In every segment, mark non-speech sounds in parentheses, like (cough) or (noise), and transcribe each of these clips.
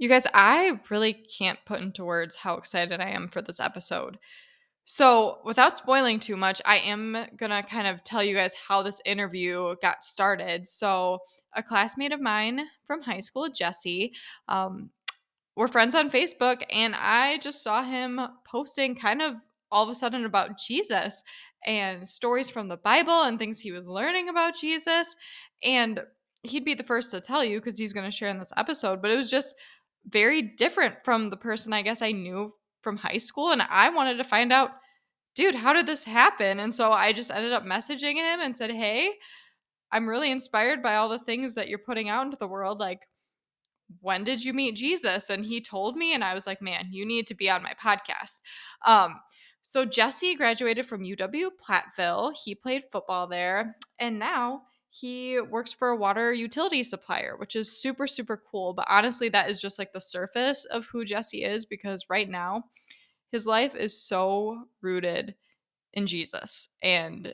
You guys, I really can't put into words how excited I am for this episode. So, without spoiling too much, I am going to kind of tell you guys how this interview got started. So, a classmate of mine from high school, Jesse, um, we're friends on Facebook, and I just saw him posting kind of all of a sudden about Jesus and stories from the Bible and things he was learning about Jesus. And he'd be the first to tell you because he's going to share in this episode, but it was just very different from the person I guess I knew from high school. And I wanted to find out, dude, how did this happen? And so I just ended up messaging him and said, hey, I'm really inspired by all the things that you're putting out into the world. Like, when did you meet Jesus? And he told me, and I was like, man, you need to be on my podcast. Um, so Jesse graduated from UW Platteville. He played football there, and now he works for a water utility supplier, which is super, super cool. But honestly, that is just like the surface of who Jesse is because right now, his life is so rooted in Jesus and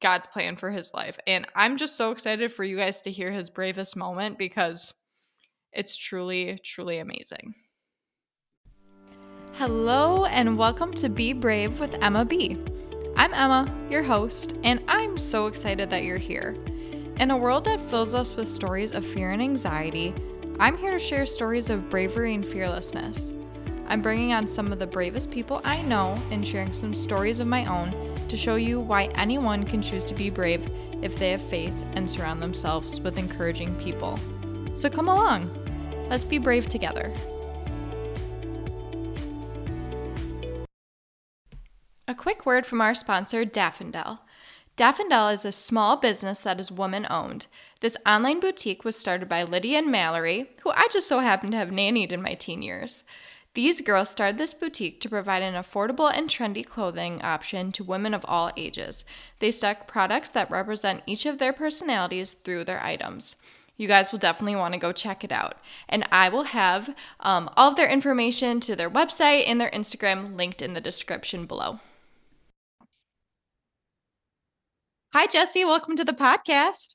God's plan for his life. And I'm just so excited for you guys to hear his bravest moment because it's truly, truly amazing. Hello, and welcome to Be Brave with Emma B. I'm Emma, your host, and I'm so excited that you're here. In a world that fills us with stories of fear and anxiety, I'm here to share stories of bravery and fearlessness. I'm bringing on some of the bravest people I know and sharing some stories of my own to show you why anyone can choose to be brave if they have faith and surround themselves with encouraging people. So come along, let's be brave together. A quick word from our sponsor, Daffodil. Daffodil is a small business that is woman owned. This online boutique was started by Lydia and Mallory, who I just so happen to have nannied in my teen years. These girls started this boutique to provide an affordable and trendy clothing option to women of all ages. They stock products that represent each of their personalities through their items. You guys will definitely want to go check it out. And I will have um, all of their information to their website and their Instagram linked in the description below. Hi, Jesse. Welcome to the podcast.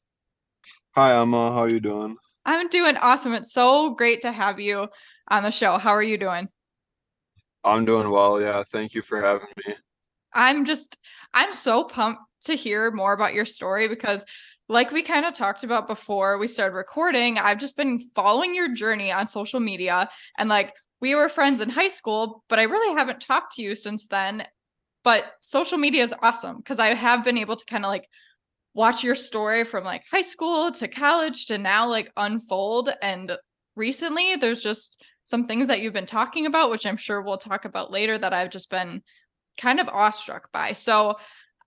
Hi, Emma. How are you doing? I'm doing awesome. It's so great to have you on the show. How are you doing? I'm doing well. Yeah, thank you for having me. I'm just, I'm so pumped to hear more about your story because, like we kind of talked about before we started recording, I've just been following your journey on social media and like we were friends in high school, but I really haven't talked to you since then. But social media is awesome because I have been able to kind of like watch your story from like high school to college to now like unfold. And recently, there's just some things that you've been talking about, which I'm sure we'll talk about later, that I've just been kind of awestruck by. So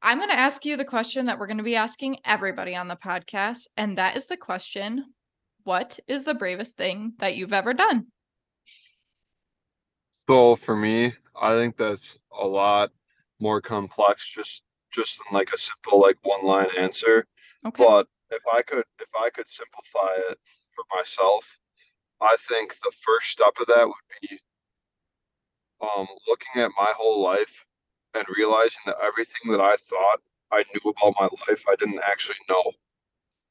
I'm going to ask you the question that we're going to be asking everybody on the podcast. And that is the question What is the bravest thing that you've ever done? So for me, I think that's a lot more complex just just in like a simple like one line answer. Okay. But if I could if I could simplify it for myself, I think the first step of that would be um looking at my whole life and realizing that everything that I thought I knew about my life I didn't actually know.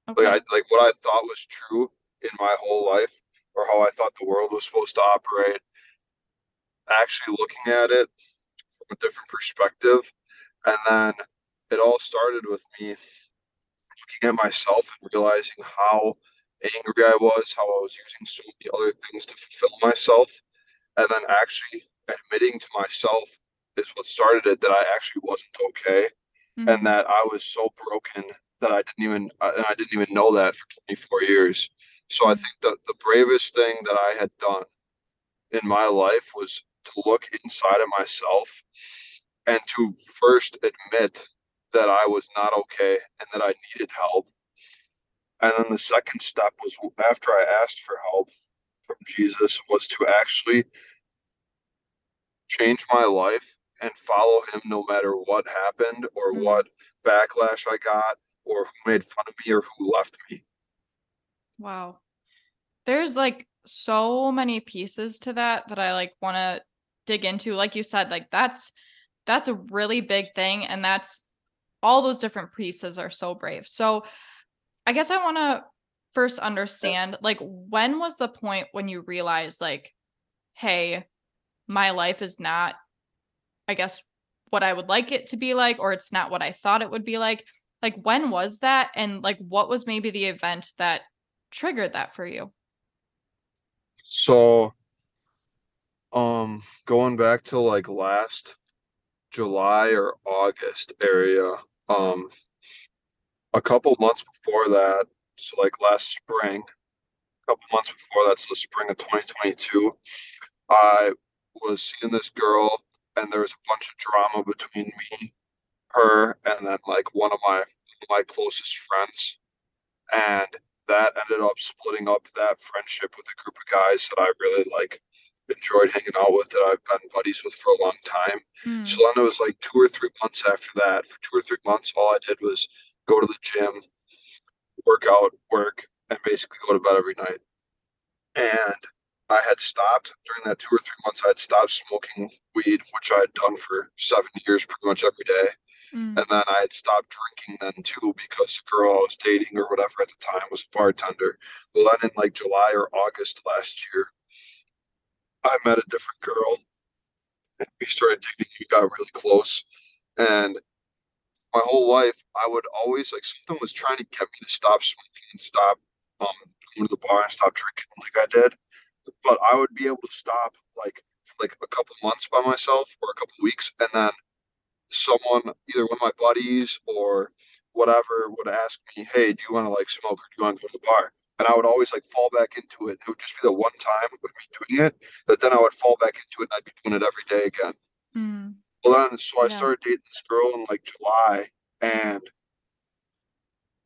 Okay. Like I like what I thought was true in my whole life or how I thought the world was supposed to operate. Actually looking at it a different perspective. And then it all started with me looking at myself and realizing how angry I was, how I was using so many other things to fulfill myself. And then actually admitting to myself is what started it that I actually wasn't okay mm-hmm. and that I was so broken that I didn't even and I didn't even know that for 24 years. So I mm-hmm. think that the bravest thing that I had done in my life was to look inside of myself and to first admit that I was not okay and that I needed help. And then the second step was after I asked for help from Jesus was to actually change my life and follow him no matter what happened or mm-hmm. what backlash I got or who made fun of me or who left me. Wow. There's like so many pieces to that that I like want to dig into like you said like that's that's a really big thing and that's all those different pieces are so brave. So i guess i want to first understand like when was the point when you realized like hey my life is not i guess what i would like it to be like or it's not what i thought it would be like? Like when was that and like what was maybe the event that triggered that for you? So um going back to like last july or august area um a couple months before that so like last spring a couple months before that so the spring of 2022 i was seeing this girl and there was a bunch of drama between me her and then like one of my my closest friends and that ended up splitting up that friendship with a group of guys that I really like enjoyed hanging out with that I've been buddies with for a long time. Mm. So then it was like two or three months after that. For two or three months, all I did was go to the gym, work out, work, and basically go to bed every night. And I had stopped during that two or three months. I had stopped smoking weed, which I had done for seven years, pretty much every day. Mm. And then I had stopped drinking then too because the girl I was dating or whatever at the time was a bartender. Well, then in like July or August last year, I met a different girl and we started dating. We got really close. And my whole life, I would always like something was trying to get me to stop smoking and stop um, going to the bar and stop drinking like I did. But I would be able to stop like for like a couple months by myself or a couple weeks, and then someone, either one of my buddies or whatever, would ask me, "Hey, do you want to like smoke or do you want to go to the bar?" And I would always like fall back into it. It would just be the one time with me doing it that then I would fall back into it and I'd be doing it every day again. Mm. Well, then, so I yeah. started dating this girl in like July, and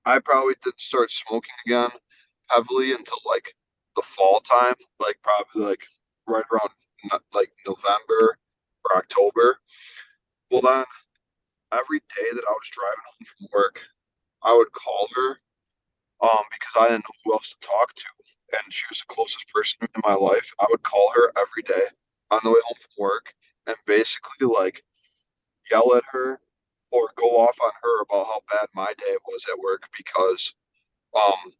I probably didn't start smoking again heavily until like the fall time, like probably like right around like November or October. Well, then every day that I was driving home from work, I would call her um, because I didn't know who else to talk to. And she was the closest person in my life. I would call her every day on the way home from work and basically like yell at her or go off on her about how bad my day was at work because um,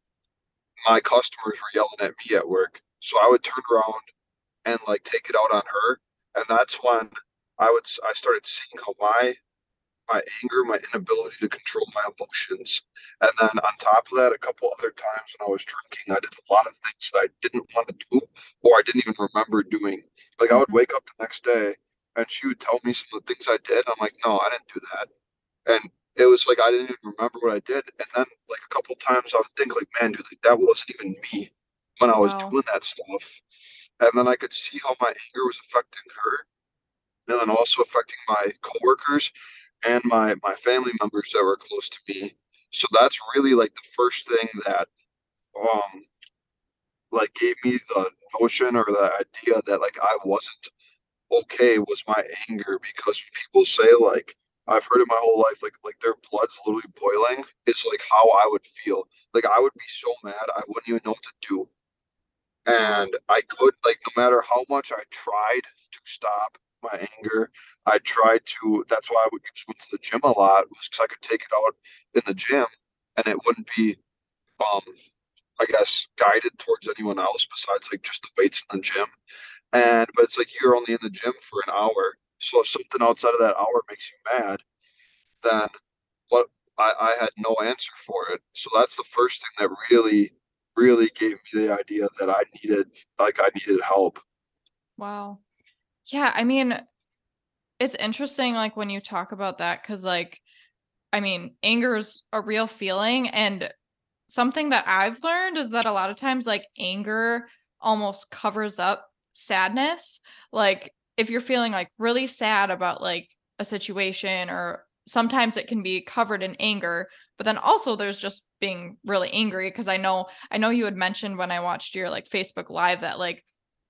my customers were yelling at me at work. So I would turn around and like take it out on her. And that's when I would I started seeing how my my anger, my inability to control my emotions. And then on top of that, a couple other times when I was drinking, I did a lot of things that I didn't want to do or I didn't even remember doing. Like I would wake up the next day and she would tell me some of the things I did. I'm like, no, I didn't do that. And it was like I didn't even remember what I did. And then like a couple times I would think like, man, dude, like, that wasn't even me when I was wow. doing that stuff. And then I could see how my anger was affecting her and then also affecting my coworkers and my my family members that were close to me. So that's really like the first thing that um like gave me the notion or the idea that like I wasn't okay was my anger because people say like I've heard it my whole life like like their blood's literally boiling is like how I would feel. Like I would be so mad I wouldn't even know what to do. And I could like no matter how much I tried to stop my anger. I tried to. That's why I would went to the gym a lot, was because I could take it out in the gym, and it wouldn't be, um, I guess, guided towards anyone else besides like just the weights in the gym. And but it's like you're only in the gym for an hour, so if something outside of that hour makes you mad, then what? I, I had no answer for it. So that's the first thing that really, really gave me the idea that I needed, like, I needed help. Wow. Yeah, I mean, it's interesting like when you talk about that cuz like I mean, anger is a real feeling and something that I've learned is that a lot of times like anger almost covers up sadness. Like if you're feeling like really sad about like a situation or sometimes it can be covered in anger, but then also there's just being really angry because I know I know you had mentioned when I watched your like Facebook live that like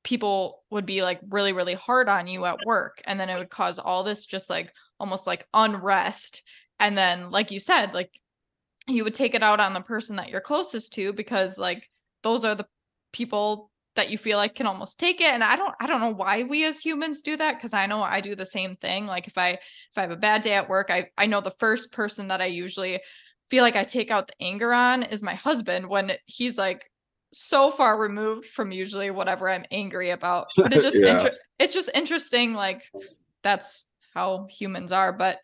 people would be like really really hard on you at work and then it would cause all this just like almost like unrest and then like you said like you would take it out on the person that you're closest to because like those are the people that you feel like can almost take it and i don't i don't know why we as humans do that because i know i do the same thing like if i if i have a bad day at work i i know the first person that i usually feel like I take out the anger on is my husband when he's like so far removed from usually whatever I'm angry about. (laughs) But it's just yeah. inter- it's just interesting like that's how humans are, but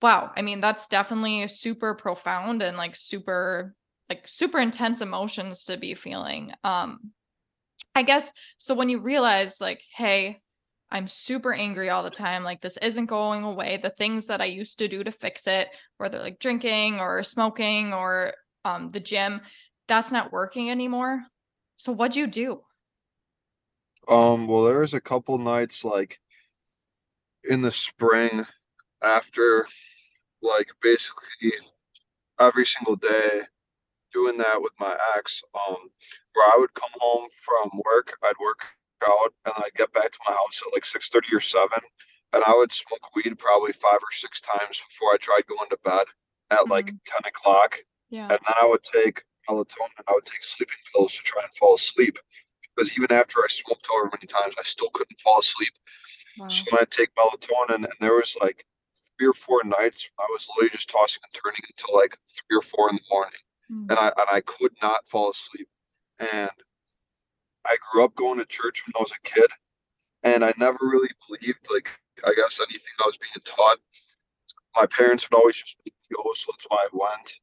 wow, I mean that's definitely super profound and like super like super intense emotions to be feeling. Um I guess so when you realize like hey, I'm super angry all the time. Like this isn't going away. The things that I used to do to fix it, whether like drinking or smoking or um the gym, that's not working anymore. So what'd you do? Um, well, there was a couple nights like in the spring after like basically every single day doing that with my ex, um, where I would come home from work, I'd work out, and I'd get back to my house at like six thirty or seven, and I would smoke weed probably five or six times before I tried going to bed at mm-hmm. like ten o'clock. Yeah. And then I would take melatonin. I would take sleeping pills to try and fall asleep. Because even after I smoked however many times, I still couldn't fall asleep. Wow. So I'd take melatonin, and there was like three or four nights I was literally just tossing and turning until like three or four in the morning, mm. and I and I could not fall asleep. And I grew up going to church when I was a kid, and I never really believed like I guess anything I was being taught. My parents would always just make me go, so that's why I went.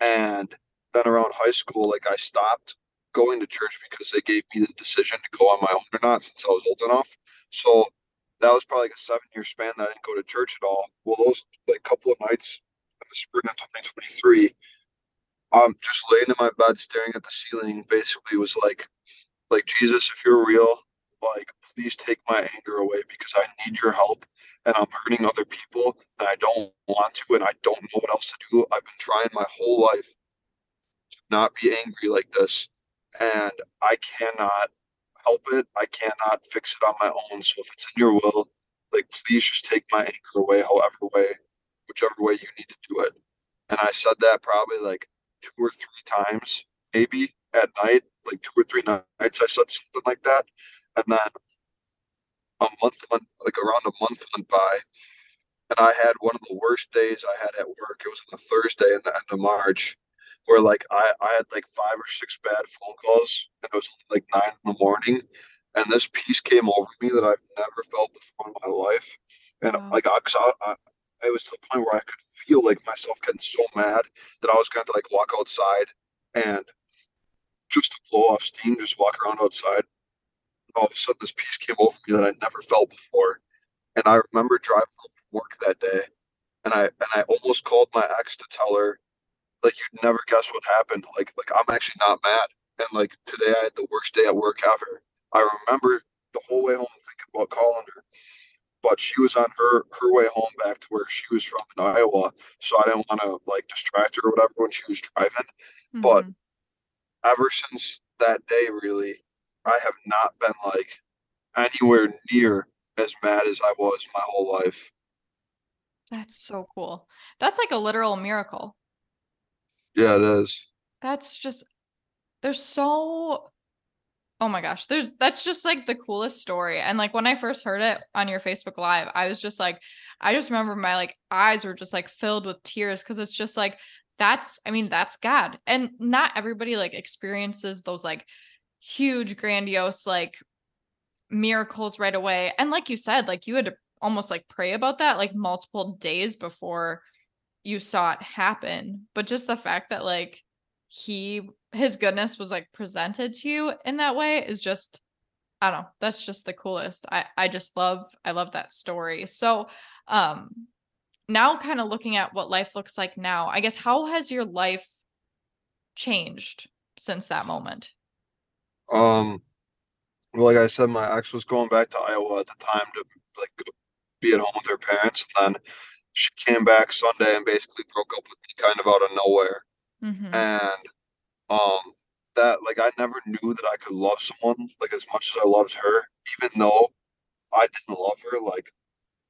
And then around high school, like I stopped going to church because they gave me the decision to go on my own or not since I was old enough. So that was probably like a seven year span that I didn't go to church at all. Well, those like couple of nights in the spring of 2023, um, just laying in my bed staring at the ceiling basically was like, like Jesus, if you're real, like please take my anger away because I need your help and I'm hurting other people and I don't want to and I don't know what else to do. I've been trying my whole life not be angry like this. And I cannot help it. I cannot fix it on my own. So if it's in your will, like please just take my anger away, however way, whichever way you need to do it. And I said that probably like two or three times, maybe at night, like two or three nights. I said something like that, and then a month went, like around a month went by, and I had one of the worst days I had at work. It was on a Thursday in the end of March, where like I, I had like five or six bad phone calls and it was like nine in the morning and this peace came over me that I've never felt before in my life. And wow. like I, I, I, was to the point where I could feel like myself getting so mad that I was going to like walk outside and just to blow off steam, just walk around outside. And all of a sudden, this peace came over me that I never felt before. And I remember driving home from work that day, and I and I almost called my ex to tell her like you'd never guess what happened. Like like I'm actually not mad. And like today I had the worst day at work ever. I remember the whole way home thinking about calling her. But she was on her her way home back to where she was from in Iowa. So I didn't want to like distract her or whatever when she was driving. Mm-hmm. But ever since that day really, I have not been like anywhere near as mad as I was my whole life. That's so cool. That's like a literal miracle. Yeah, it is. That's just there's so oh my gosh, there's that's just like the coolest story. And like when I first heard it on your Facebook live, I was just like I just remember my like eyes were just like filled with tears cuz it's just like that's I mean that's God. And not everybody like experiences those like huge grandiose like miracles right away. And like you said, like you had to almost like pray about that like multiple days before you saw it happen but just the fact that like he his goodness was like presented to you in that way is just i don't know that's just the coolest. I i just love i love that story. So um now kind of looking at what life looks like now i guess how has your life changed since that moment? Um well like i said my ex was going back to iowa at the time to like be at home with her parents and then she came back Sunday and basically broke up with me kind of out of nowhere. Mm-hmm. And um that like I never knew that I could love someone like as much as I loved her, even though I didn't love her like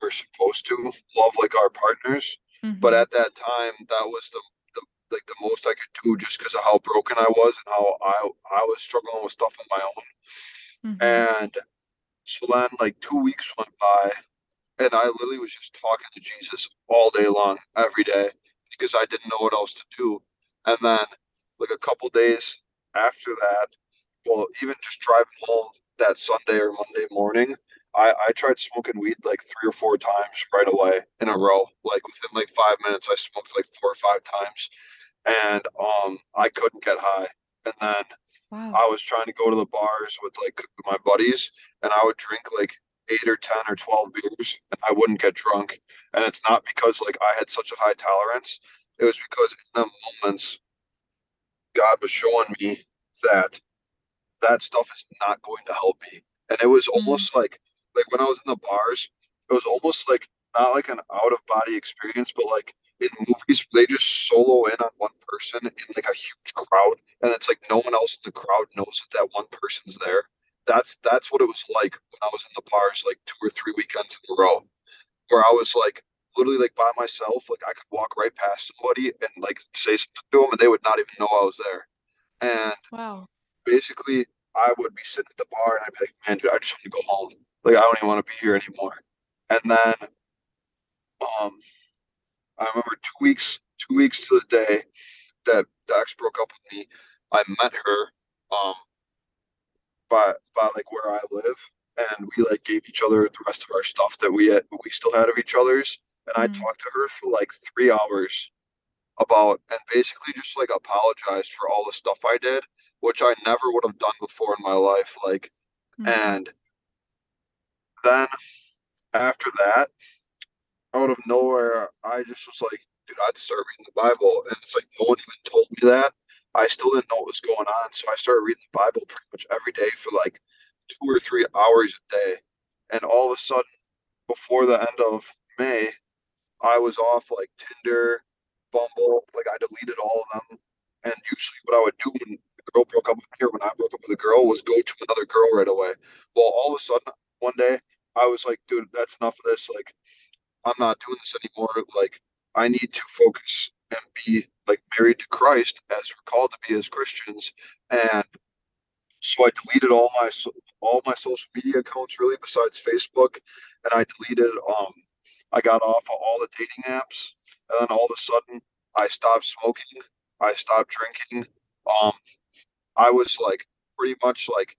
we're supposed to love like our partners. Mm-hmm. But at that time that was the, the like the most I could do just because of how broken I was and how I I was struggling with stuff on my own. Mm-hmm. And so then like two weeks went by and I literally was just talking to Jesus all day long, every day. because I didn't know what else to do. And then like a couple days after that, well, even just driving home that Sunday or Monday morning, I, I tried smoking weed like three or four times right away in a row. Like within like five minutes, I smoked like four or five times, and um, I couldn't get high. And then wow. I was trying to go to the bars with like my buddies, and I would drink like eight or ten or twelve beers, and I wouldn't get drunk. And it's not because like I had such a high tolerance. It was because in the moments, God was showing me that that stuff is not going to help me. And it was mm-hmm. almost like like when I was in the bars, it was almost like not like an out of body experience, but like in movies they just solo in on one person in like a huge crowd, and it's like no one else in the crowd knows that that one person's there. That's that's what it was like when I was in the bars like two or three weekends in a row, where I was like literally like by myself, like I could walk right past somebody and like say something to them, and they would not even know I was there. And wow, basically, I would be sitting at the bar and I'd be like, man, dude, I just want to go home. Like I don't even want to be here anymore. And then, um, I remember two weeks, two weeks to the day that Dax broke up with me. I met her, um, by by like where I live, and we like gave each other the rest of our stuff that we had, we still had of each other's. And mm-hmm. I talked to her for like three hours about and basically just like apologized for all the stuff I did, which I never would have done before in my life. Like, mm-hmm. and then after that, out of nowhere, I just was like, dude, I'd start reading the Bible. And it's like, no one even told me that. I still didn't know what was going on. So I started reading the Bible pretty much every day for like two or three hours a day. And all of a sudden, before the end of May, I was off like Tinder, Bumble. Like I deleted all of them. And usually, what I would do when a girl broke up with me or when I broke up with a girl was go to another girl right away. Well, all of a sudden, one day, I was like, dude, that's enough of this. Like, I'm not doing this anymore. Like, I need to focus and be like married to Christ as we're called to be as Christians. And so I deleted all my all my social media accounts really besides Facebook, and I deleted um I got off of all the dating apps, and then all of a sudden I stopped smoking, I stopped drinking. Um, I was like pretty much like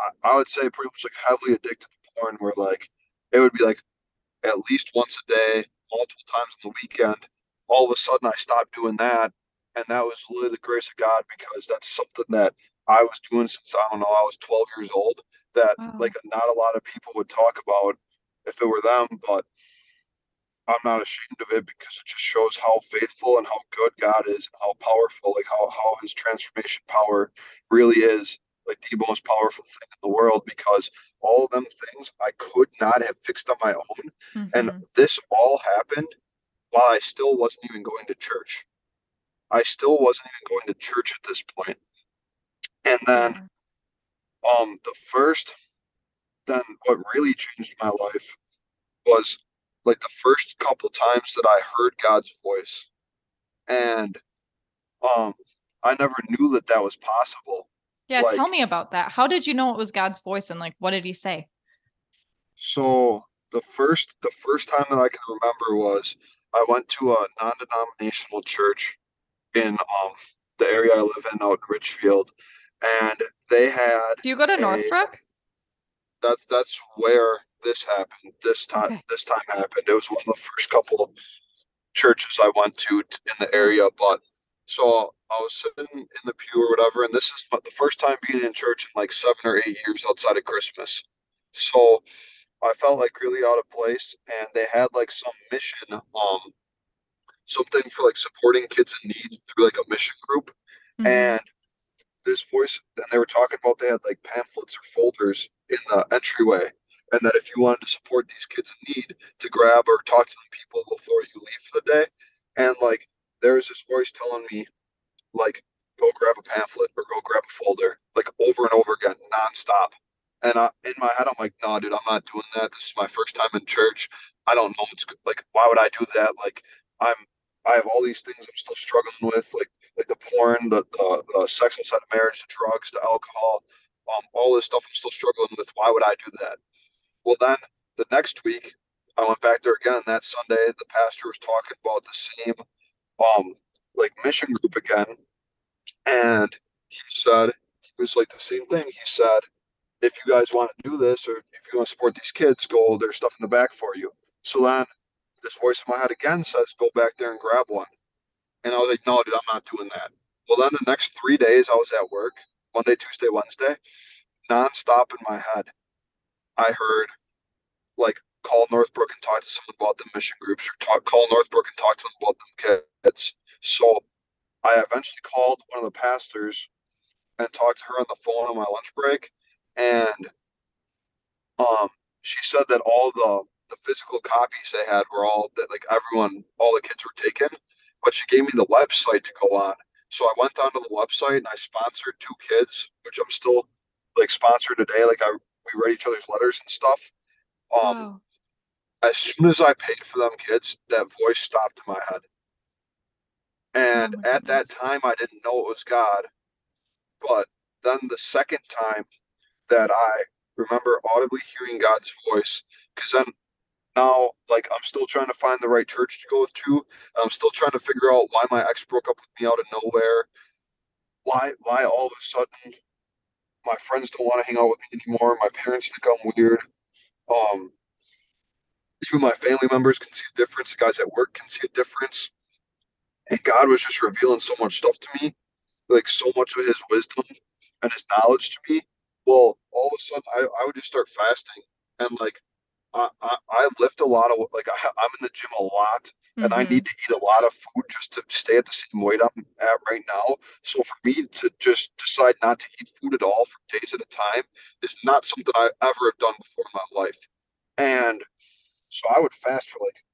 I, I would say pretty much like heavily addicted to porn, where like it would be like at least once a day, multiple times on the weekend. All of a sudden, I stopped doing that, and that was really the grace of God because that's something that I was doing since I don't know I was 12 years old. That wow. like not a lot of people would talk about if it were them, but I'm not ashamed of it because it just shows how faithful and how good God is, and how powerful, like how how His transformation power really is like the most powerful thing in the world because all of them things I could not have fixed on my own. Mm-hmm. And this all happened while I still wasn't even going to church. I still wasn't even going to church at this point. And then um the first then what really changed my life was like the first couple times that I heard God's voice. And um I never knew that that was possible yeah, like, tell me about that. How did you know it was God's voice and like what did he say? So the first the first time that I can remember was I went to a non-denominational church in um the area I live in out in Richfield and they had Do you go to a, Northbrook? That's that's where this happened. This time okay. this time happened. It was one of the first couple churches I went to in the area, but so I was sitting in the pew or whatever, and this is the first time being in church in like seven or eight years outside of Christmas. So I felt like really out of place, and they had like some mission, um, something for like supporting kids in need through like a mission group, mm-hmm. and this voice, and they were talking about they had like pamphlets or folders in the entryway, and that if you wanted to support these kids in need, to grab or talk to the people before you leave for the day, and like there was this voice telling me like go grab a pamphlet or go grab a folder like over and over again nonstop. And I, in my head, I'm like, no, nah, dude, I'm not doing that. This is my first time in church. I don't know. It's like, why would I do that? Like, I'm, I have all these things I'm still struggling with, like, like the porn, the, the, the sex outside of marriage, the drugs, the alcohol, um, all this stuff I'm still struggling with. Why would I do that? Well, then the next week, I went back there again. That Sunday, the pastor was talking about the same um like mission group again, and he said he was like the same thing. He said, if you guys want to do this or if you want to support these kids, go. There's stuff in the back for you. So then this voice in my head again says, go back there and grab one. And I was like, no, dude, I'm not doing that. Well, then the next three days I was at work, Monday, Tuesday, Wednesday, nonstop in my head. I heard like call Northbrook and talk to someone about the mission groups or talk, call Northbrook and talk to them about them kids. So I eventually called one of the pastors and talked to her on the phone on my lunch break. And um, she said that all the the physical copies they had were all that like everyone, all the kids were taken, but she gave me the website to go on. So I went down onto the website and I sponsored two kids, which I'm still like sponsored today. Like I we write each other's letters and stuff. Um, wow. as soon as I paid for them kids, that voice stopped in my head. And oh at that time, I didn't know it was God. But then the second time that I remember audibly hearing God's voice, because then now like i'm still trying to find the right church to go to. I'm still trying to figure out why my ex broke up with me out of nowhere. Why why all of a sudden my friends don't want to hang out with me anymore my parents think i'm weird. Um even my family members can see a difference the guys at work can see a difference. And god was just revealing so much stuff to me like so much of his wisdom and his knowledge to me well all of a sudden i, I would just start fasting and like I, I, lift a lot of like I, am in the gym a lot and mm-hmm. I need to eat a lot of food just to stay at the same weight I'm at right now. So for me to just decide not to eat food at all for days at a time is not something I ever have done before in my life. And so I would fast for like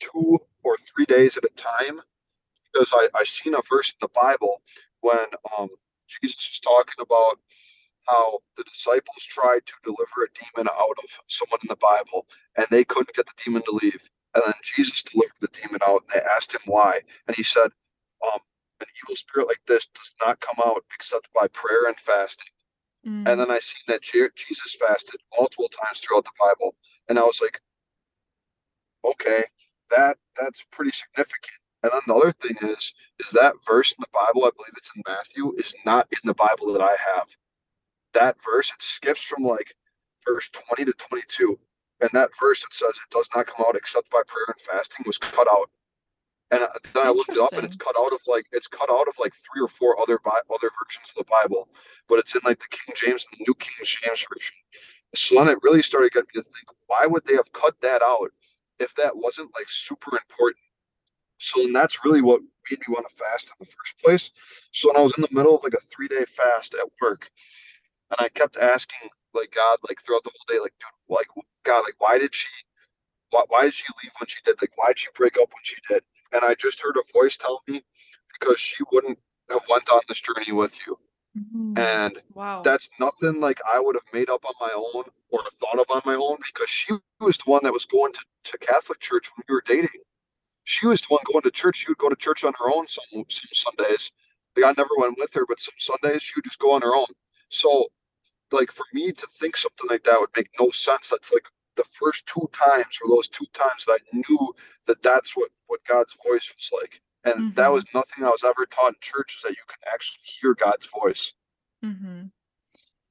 two or three days at a time because I, I seen a verse in the Bible when um, Jesus is talking about how the disciples tried to deliver a demon out of someone in the Bible and they couldn't get the demon to leave. And then Jesus delivered the demon out and they asked him why. And he said, um, An evil spirit like this does not come out except by prayer and fasting. Mm. And then I seen that Jesus fasted multiple times throughout the Bible. And I was like, okay, that that's pretty significant. And then the other thing is, is that verse in the Bible, I believe it's in Matthew, is not in the Bible that I have that verse, it skips from like verse 20 to 22. And that verse that says it does not come out except by prayer and fasting was cut out. And uh, then I looked it up and it's cut out of like it's cut out of like three or four other other versions of the Bible, but it's in like the King James and the New King James version. So then it really started getting me to think, why would they have cut that out if that wasn't like super important? So then that's really what made me want to fast in the first place. So when I was in the middle of like a three day fast at work, and I kept asking like God, like throughout the whole day, like, dude, like God, like why did she why, why did she leave when she did? Like why did she break up when she did? And I just heard a voice tell me because she wouldn't have went on this journey with you. Mm-hmm. And wow. that's nothing like I would have made up on my own or thought of on my own because she was the one that was going to, to Catholic church when we were dating. She was the one going to church. She would go to church on her own some, some Sundays. Like I never went with her, but some Sundays she would just go on her own. So like for me to think something like that would make no sense. That's like the first two times or those two times that I knew that that's what what God's voice was like, and mm-hmm. that was nothing I was ever taught in church is that you can actually hear God's voice. Mm-hmm.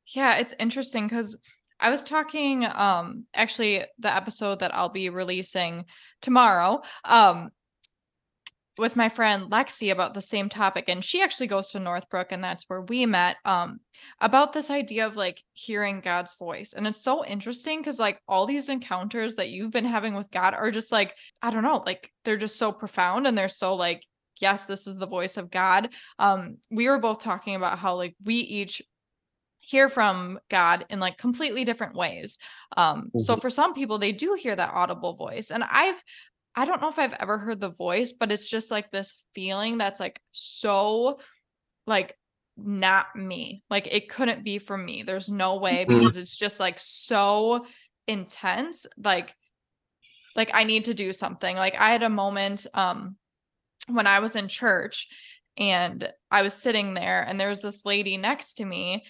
Yeah, it's interesting because I was talking um actually the episode that I'll be releasing tomorrow um with my friend Lexi about the same topic and she actually goes to Northbrook and that's where we met um about this idea of like hearing God's voice and it's so interesting cuz like all these encounters that you've been having with God are just like I don't know like they're just so profound and they're so like yes this is the voice of God um we were both talking about how like we each hear from God in like completely different ways. Um, mm-hmm. so for some people, they do hear that audible voice. And I've I don't know if I've ever heard the voice, but it's just like this feeling that's like so like not me. Like it couldn't be for me. There's no way mm-hmm. because it's just like so intense. Like like I need to do something. Like I had a moment um when I was in church and I was sitting there and there was this lady next to me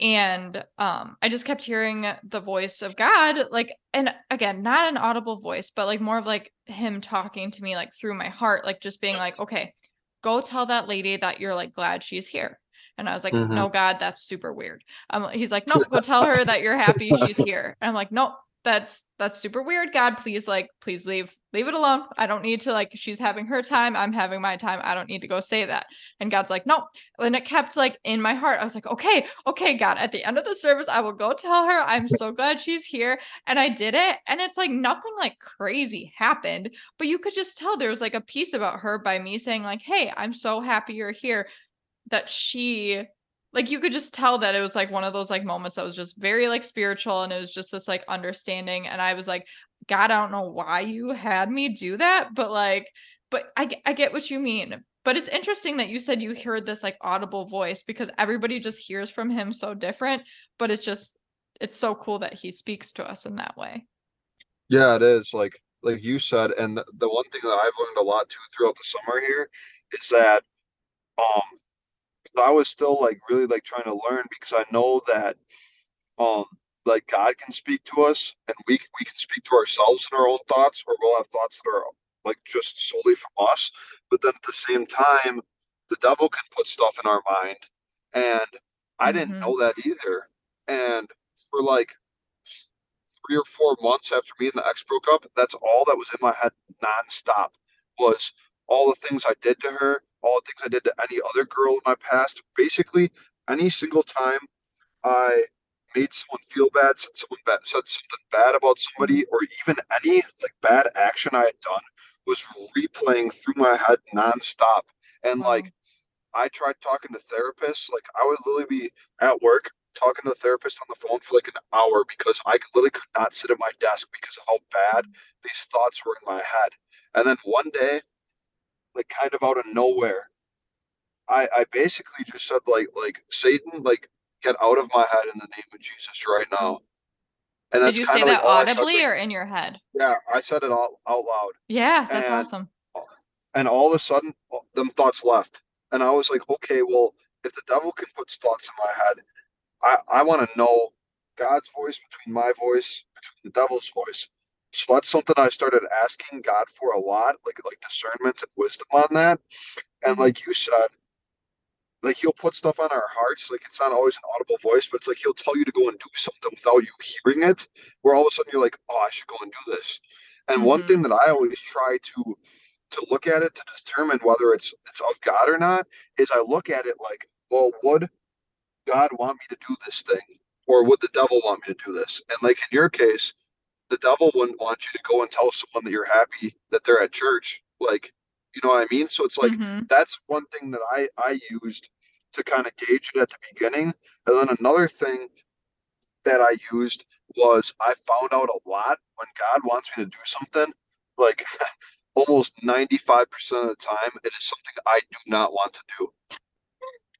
and um i just kept hearing the voice of god like and again not an audible voice but like more of like him talking to me like through my heart like just being like okay go tell that lady that you're like glad she's here. And i was like mm-hmm. no god that's super weird. Um he's like no go tell her that you're happy (laughs) she's here. And i'm like no that's that's super weird. God please like please leave leave it alone. I don't need to like she's having her time i'm having my time. I don't need to go say that. And god's like no and it kept like in my heart. I was like okay okay god at the end of the service i will go tell her i'm so (laughs) glad she's here. And i did it. And it's like nothing like crazy happened. But you could just tell there was like a peace about her by me saying like hey i'm so happy you're here that she like you could just tell that it was like one of those like moments that was just very like spiritual and it was just this like understanding and i was like god i don't know why you had me do that but like but i, I get what you mean. But it's interesting that you said you heard this like audible voice because everybody just hears from him so different but it's just it's so cool that he speaks to us in that way. Yeah it is like like you said and the, the one thing that i've learned a lot too throughout the summer here is that um I was still like really like trying to learn because I know that um like God can speak to us and we we can speak to ourselves in our own thoughts or we'll have thoughts that are like just solely from us. But then at the same time, the devil can put stuff in our mind. And I didn't mm-hmm. know that either. And for like three or four months after me and the ex broke up, that's all that was in my head nonstop was all the things I did to her, all the things I did to any other girl in my past. Basically, any single time I made someone feel bad, said someone bad, said something bad about somebody, or even any like bad action I had done was replaying through my head nonstop. And wow. like I tried talking to therapists, like I would literally be at work talking to the therapist on the phone for like an hour because I literally could not sit at my desk because of how bad these thoughts were in my head. And then one day like kind of out of nowhere. I I basically just said like like Satan like get out of my head in the name of Jesus right now. And Did you say that audibly or in your head? Yeah, I said it all out loud. Yeah, that's and, awesome. And all of a sudden, them thoughts left, and I was like, okay, well, if the devil can put thoughts in my head, I I want to know God's voice between my voice, between the devil's voice. So that's something I started asking God for a lot, like like discernment and wisdom on that. And mm-hmm. like you said, like he'll put stuff on our hearts. Like it's not always an audible voice, but it's like he'll tell you to go and do something without you hearing it. Where all of a sudden you're like, oh, I should go and do this. And mm-hmm. one thing mm-hmm. that I always try to to look at it to determine whether it's it's of God or not is I look at it like, well, would God want me to do this thing, or would the devil want me to do this? And like in your case, the devil wouldn't want you to go and tell someone that you're happy that they're at church. Like, you know what I mean? So it's like mm-hmm. that's one thing that I I used to kind of gauge it at the beginning. And then another thing that I used was I found out a lot when God wants me to do something, like (laughs) almost 95% of the time, it is something I do not want to do.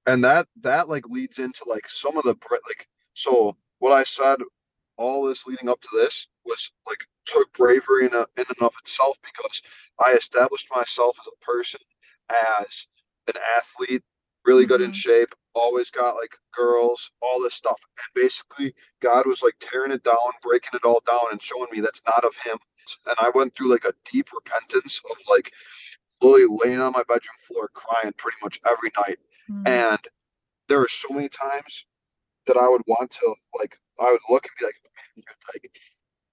And that that like leads into like some of the like so what I said all this leading up to this was like took bravery in, a, in and of itself because I established myself as a person, as an athlete, really good in mm-hmm. shape, always got like girls, all this stuff. And basically, God was like tearing it down, breaking it all down, and showing me that's not of Him. And I went through like a deep repentance of like literally laying on my bedroom floor crying pretty much every night. Mm-hmm. And there were so many times that I would want to like I would look and be like, like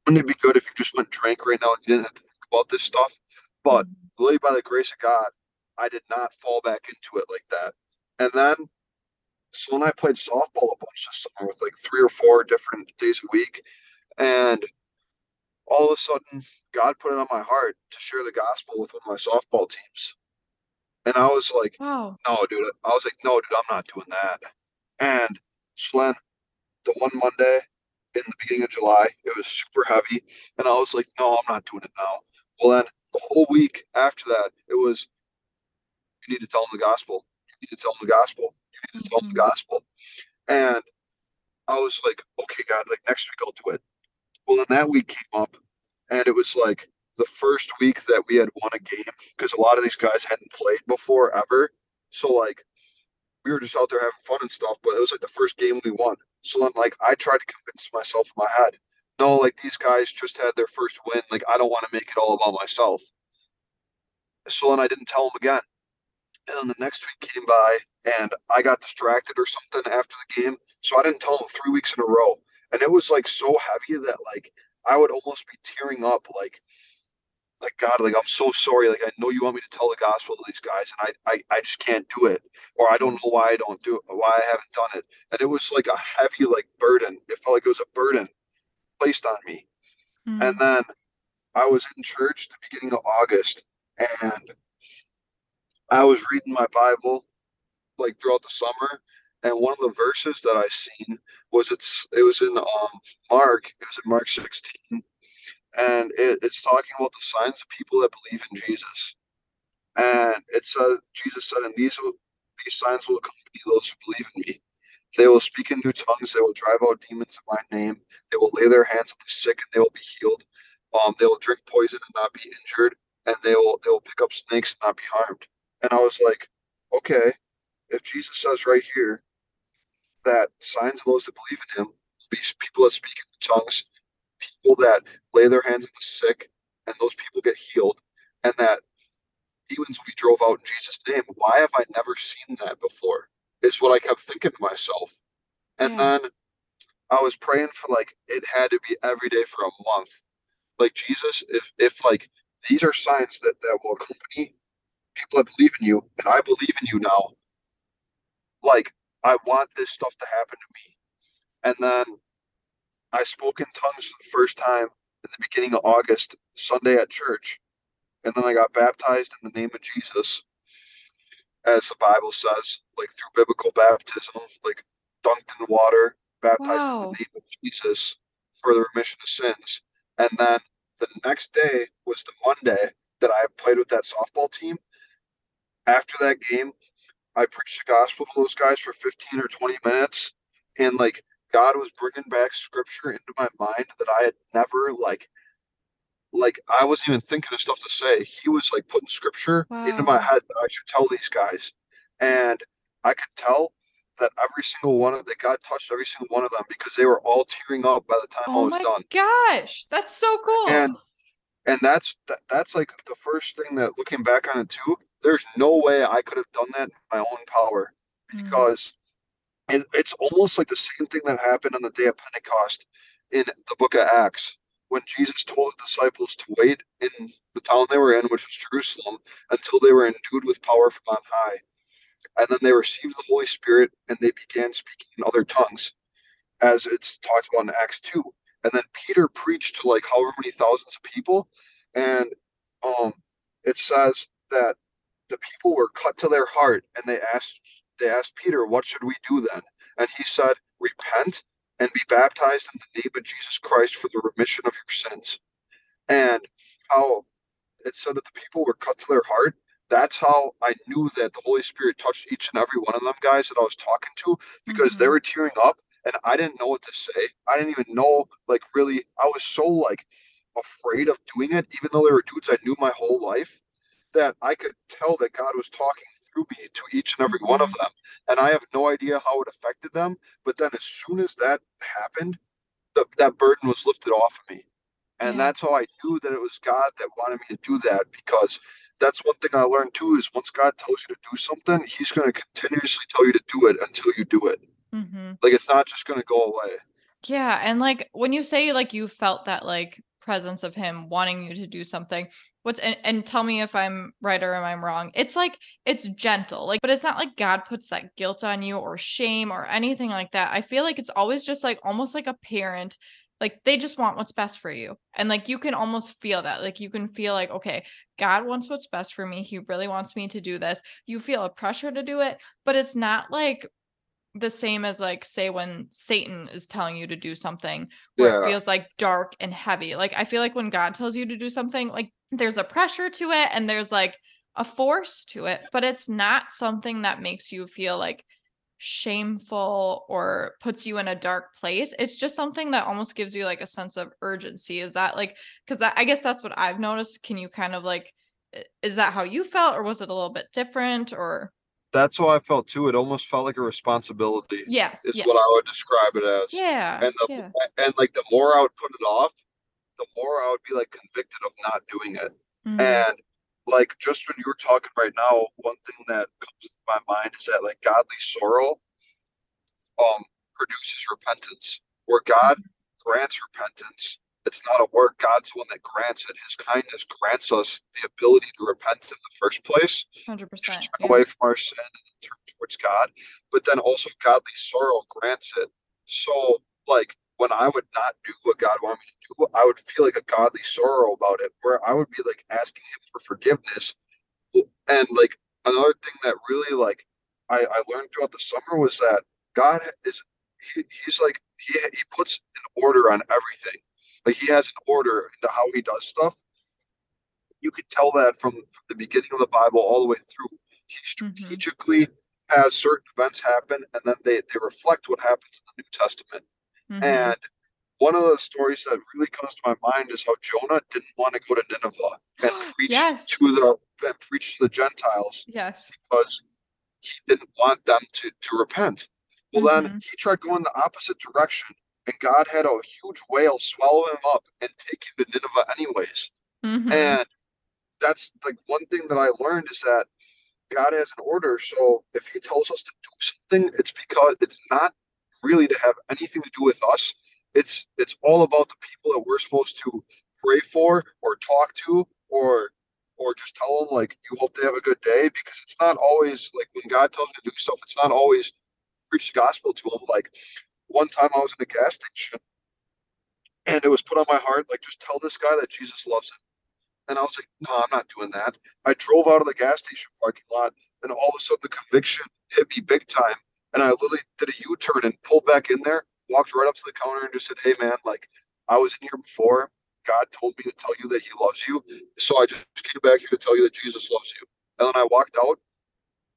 wouldn't it be good if you just went and drank right now and you didn't have to think about this stuff? But literally by the grace of God, I did not fall back into it like that. And then so when I played softball a bunch this summer with like three or four different days a week, and all of a sudden God put it on my heart to share the gospel with one of my softball teams. And I was like, wow. no, dude. I was like, no, dude, I'm not doing that. And so then the one Monday in the beginning of July. It was super heavy. And I was like, no, I'm not doing it now. Well, then the whole week after that, it was, you need to tell them the gospel. You need to tell them the gospel. You need to tell them the mm-hmm. gospel. And I was like, okay, God, like next week I'll do it. Well, then that week came up and it was like the first week that we had won a game because a lot of these guys hadn't played before ever. So, like, we were just out there having fun and stuff, but it was like the first game we won. So then, like, I tried to convince myself in my head, no, like these guys just had their first win. Like, I don't want to make it all about myself. So then I didn't tell them again. And then the next week came by, and I got distracted or something after the game, so I didn't tell them three weeks in a row. And it was like so heavy that like I would almost be tearing up, like like God, like I'm so sorry. Like I know you want me to tell the gospel to these guys, and I, I, I just can't do it, or I don't know why I don't do it, why I haven't done it. And it was like a heavy like burden. It felt like it was a burden placed on me. Mm-hmm. And then I was in church the beginning of August, and I was reading my Bible like throughout the summer, and one of the verses that I seen was it's it was in um Mark, it was in Mark 16 and it, it's talking about the signs of people that believe in Jesus. And it says Jesus said, "And these will, these signs will accompany those who believe in me. They will speak in new tongues. They will drive out demons in my name. They will lay their hands on the sick, and they will be healed. Um, they will drink poison and not be injured, and they will they will pick up snakes and not be harmed." And I was like, "Okay, if Jesus says right here that signs of those that believe in Him, be people that speak in tongues, people that lay their hands on the sick and those people get healed and that demons will be drove out in Jesus' name. Why have I never seen that before? Is what I kept thinking to myself. And yeah. then I was praying for like it had to be every day for a month. Like Jesus, if if like these are signs that that will accompany people that believe in you, and I believe in you now. Like I want this stuff to happen to me. And then I spoke in tongues for the first time in the beginning of August, Sunday at church. And then I got baptized in the name of Jesus, as the Bible says, like through biblical baptism, like dunked in the water, baptized wow. in the name of Jesus for the remission of sins. And then the next day was the Monday that I played with that softball team. After that game, I preached the gospel to those guys for 15 or 20 minutes. And like God was bringing back scripture into my mind that I had never like like I wasn't even thinking of stuff to say. He was like putting scripture wow. into my head that I should tell these guys. And I could tell that every single one of that God touched every single one of them because they were all tearing up by the time oh I was my done. Gosh, that's so cool. And and that's that, that's like the first thing that looking back on it too, there's no way I could have done that in my own power mm. because and it's almost like the same thing that happened on the day of Pentecost in the book of Acts when Jesus told the disciples to wait in the town they were in, which was Jerusalem, until they were endued with power from on high. And then they received the Holy Spirit and they began speaking in other tongues, as it's talked about in Acts 2. And then Peter preached to like however many thousands of people. And um, it says that the people were cut to their heart and they asked they asked Peter, What should we do then? And he said, Repent and be baptized in the name of Jesus Christ for the remission of your sins. And how it said that the people were cut to their heart. That's how I knew that the Holy Spirit touched each and every one of them guys that I was talking to because mm-hmm. they were tearing up and I didn't know what to say. I didn't even know, like, really, I was so, like, afraid of doing it, even though they were dudes I knew my whole life, that I could tell that God was talking through me to each and every one of them. And I have no idea how it affected them. But then as soon as that happened, the, that burden was lifted off of me. And yeah. that's how I knew that it was God that wanted me to do that because that's one thing I learned too is once God tells you to do something, He's going to continuously tell you to do it until you do it. Mm-hmm. Like it's not just going to go away. Yeah. And like when you say like you felt that like presence of Him wanting you to do something, what's and, and tell me if i'm right or am i'm wrong. It's like it's gentle like but it's not like god puts that guilt on you or shame or anything like that. I feel like it's always just like almost like a parent like they just want what's best for you. And like you can almost feel that like you can feel like okay god wants what's best for me. He really wants me to do this. You feel a pressure to do it but it's not like the same as like say when Satan is telling you to do something where yeah. it feels like dark and heavy. Like I feel like when God tells you to do something, like there's a pressure to it and there's like a force to it, but it's not something that makes you feel like shameful or puts you in a dark place. It's just something that almost gives you like a sense of urgency. Is that like cuz I guess that's what I've noticed. Can you kind of like is that how you felt or was it a little bit different or that's how I felt too. It almost felt like a responsibility. Yes, is yes. what I would describe it as. Yeah, and the yeah. and like the more I would put it off, the more I would be like convicted of not doing it. Mm-hmm. And like just when you were talking right now, one thing that comes to my mind is that like godly sorrow um produces repentance. Where God grants repentance, it's not a work. God's the one that grants it. His kindness grants us the ability to repent in the first place. 100%. Just turn yeah. away from our sin and turn towards God. But then also godly sorrow grants it. So like when I would not do what God wanted me to do, I would feel like a godly sorrow about it, where I would be like asking him for forgiveness. And like another thing that really like I, I learned throughout the summer was that God is he, he's like he he puts an order on everything. Like he has an order into how he does stuff. You could tell that from, from the beginning of the Bible all the way through. He mm-hmm. strategically mm-hmm. has certain events happen, and then they, they reflect what happens in the New Testament. Mm-hmm. And one of the stories that really comes to my mind is how Jonah didn't want to go to Nineveh and (gasps) preach yes. to the and preach to the Gentiles. Yes. Because he didn't want them to, to repent. Well, mm-hmm. then he tried going the opposite direction and God had a huge whale swallow him up and take him to Nineveh anyways. Mm-hmm. And that's like one thing that I learned is that God has an order. So if He tells us to do something, it's because it's not really to have anything to do with us. It's it's all about the people that we're supposed to pray for or talk to or or just tell them like you hope they have a good day because it's not always like when God tells you to do stuff, it's not always preach the gospel to them. Like one time I was in a gas station and it was put on my heart, like, just tell this guy that Jesus loves him. And I was like, no, I'm not doing that. I drove out of the gas station parking lot and all of a sudden the conviction hit me big time. And I literally did a U turn and pulled back in there, walked right up to the counter and just said, hey, man, like, I was in here before. God told me to tell you that he loves you. So I just came back here to tell you that Jesus loves you. And then I walked out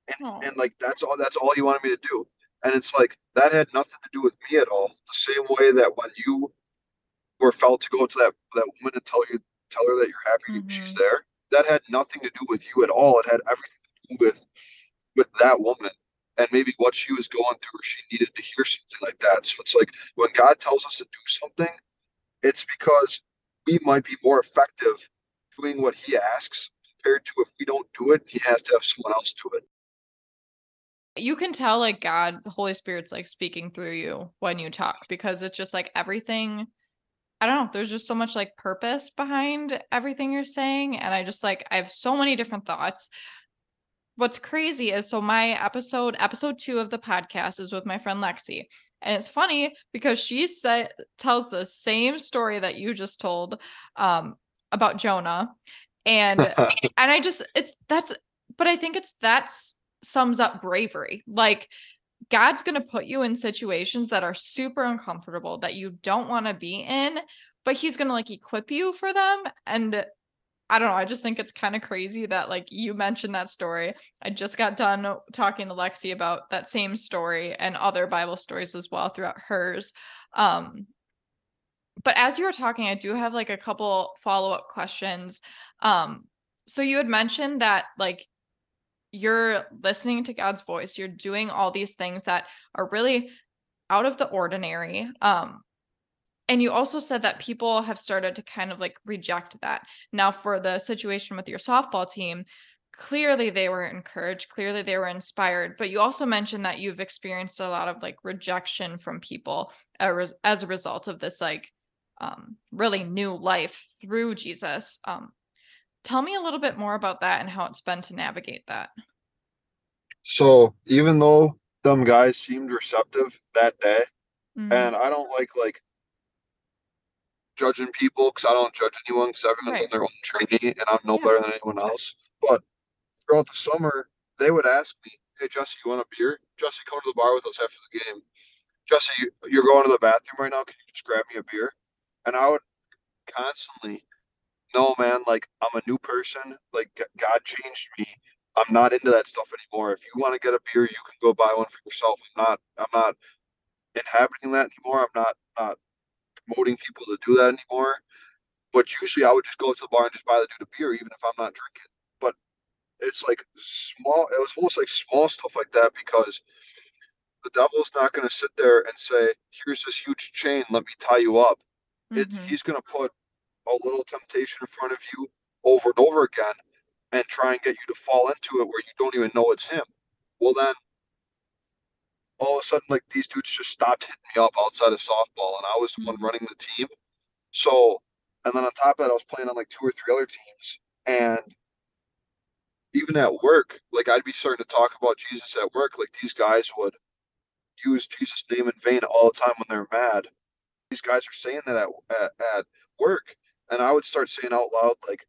and, and like that's all that's all he wanted me to do. And it's like that had nothing to do with me at all. The same way that when you were felt to go to that that woman and tell you tell her that you're happy mm-hmm. she's there, that had nothing to do with you at all. It had everything to do with with that woman and maybe what she was going through she needed to hear something like that. So it's like when God tells us to do something, it's because we might be more effective doing what he asks compared to if we don't do it, he has to have someone else do it you can tell like God, the Holy Spirit's like speaking through you when you talk because it's just like everything. I don't know. There's just so much like purpose behind everything you're saying. And I just like, I have so many different thoughts. What's crazy is so my episode, episode two of the podcast is with my friend Lexi. And it's funny because she said tells the same story that you just told um, about Jonah. And (laughs) and I just it's that's but I think it's that's sums up bravery. Like God's going to put you in situations that are super uncomfortable that you don't want to be in, but he's going to like equip you for them and I don't know. I just think it's kind of crazy that like you mentioned that story. I just got done talking to Lexi about that same story and other Bible stories as well throughout hers. Um but as you were talking, I do have like a couple follow-up questions. Um so you had mentioned that like you're listening to God's voice, you're doing all these things that are really out of the ordinary. Um, and you also said that people have started to kind of like reject that. Now, for the situation with your softball team, clearly they were encouraged, clearly they were inspired, but you also mentioned that you've experienced a lot of like rejection from people as a result of this like um, really new life through Jesus. Um, Tell me a little bit more about that and how it's been to navigate that. So even though them guys seemed receptive that day, mm-hmm. and I don't like like judging people because I don't judge anyone because everyone's right. on their own journey and I'm no yeah. better than anyone else. But throughout the summer, they would ask me, "Hey Jesse, you want a beer? Jesse, come to the bar with us after the game. Jesse, you're going to the bathroom right now. Can you just grab me a beer?" And I would constantly no, man, like I'm a new person. Like God changed me. I'm not into that stuff anymore. If you want to get a beer, you can go buy one for yourself. I'm not. I'm not inhabiting that anymore. I'm not not promoting people to do that anymore. But usually, I would just go to the bar and just buy the dude a beer, even if I'm not drinking. But it's like small. It was almost like small stuff like that because the devil's not going to sit there and say, "Here's this huge chain. Let me tie you up." It's Mhm. he's going to put a little temptation in front of you over and over again and try and get you to fall into it where you don't even know it's him. Well, then all of a sudden, like these dudes just stopped hitting me up outside of softball, and I was the one Mhm. running the team. So, and then on top of that, I was playing on like two or three other teams, and even at work, like I'd be starting to talk about Jesus at work. Like these guys would use Jesus' name in vain all the time when they're mad. These guys are saying that at, at, at work, and I would start saying out loud, like,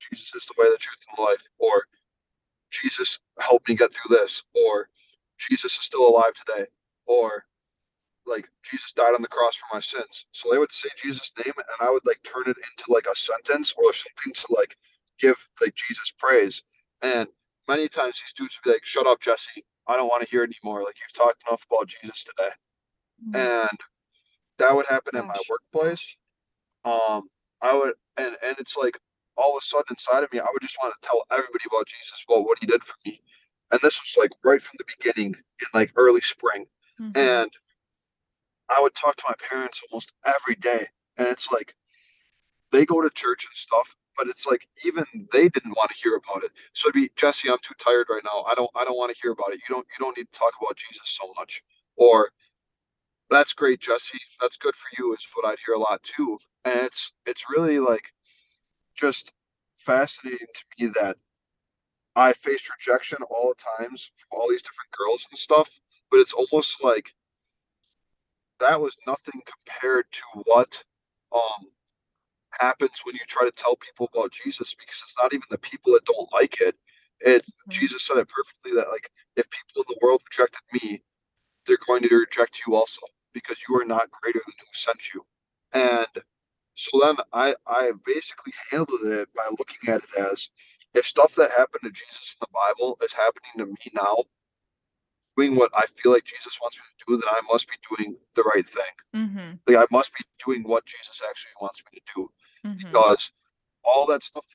Jesus is the way, the truth, and the life, or Jesus helped me get through this, or Jesus is still alive today, or like Jesus died on the cross for my sins. So they would say Jesus' name, and I would like turn it into like a sentence or something to like give like Jesus praise. And many times these dudes would be like, "Shut up, Jesse. I don't want to hear it anymore. Like you've talked enough about Jesus today." Mm. And that would happen in my workplace. Um, I would, and and it's like all of a sudden inside of me, I would just want to tell everybody about Jesus, about what he did for me. And this was like right from the beginning in like early spring. Mhm. And I would talk to my parents almost every day. And it's like they go to church and stuff, but it's like even they didn't want to hear about it. So it'd be Jesse, I'm too tired right now. I don't I don't want to hear about it. You don't you don't need to talk about Jesus so much. Or that's great, Jesse. That's good for you, is what I'd hear a lot too. And it's it's really like just fascinating to me that I faced rejection all the times from all these different girls and stuff, but it's almost like that was nothing compared to what um happens when you try to tell people about Jesus because it's not even the people that don't like it. It's Mhm. Jesus said it perfectly that like if people in the world rejected me, they're going to reject you also because you are not greater than who sent you. And so then I I basically handled it by looking at it as if stuff that happened to Jesus in the Bible is happening to me now, doing what I feel like Jesus wants me to do, then I must be doing the right thing. Mhm. Like I must be doing what Jesus actually wants me to do Mhm. because all that stuff,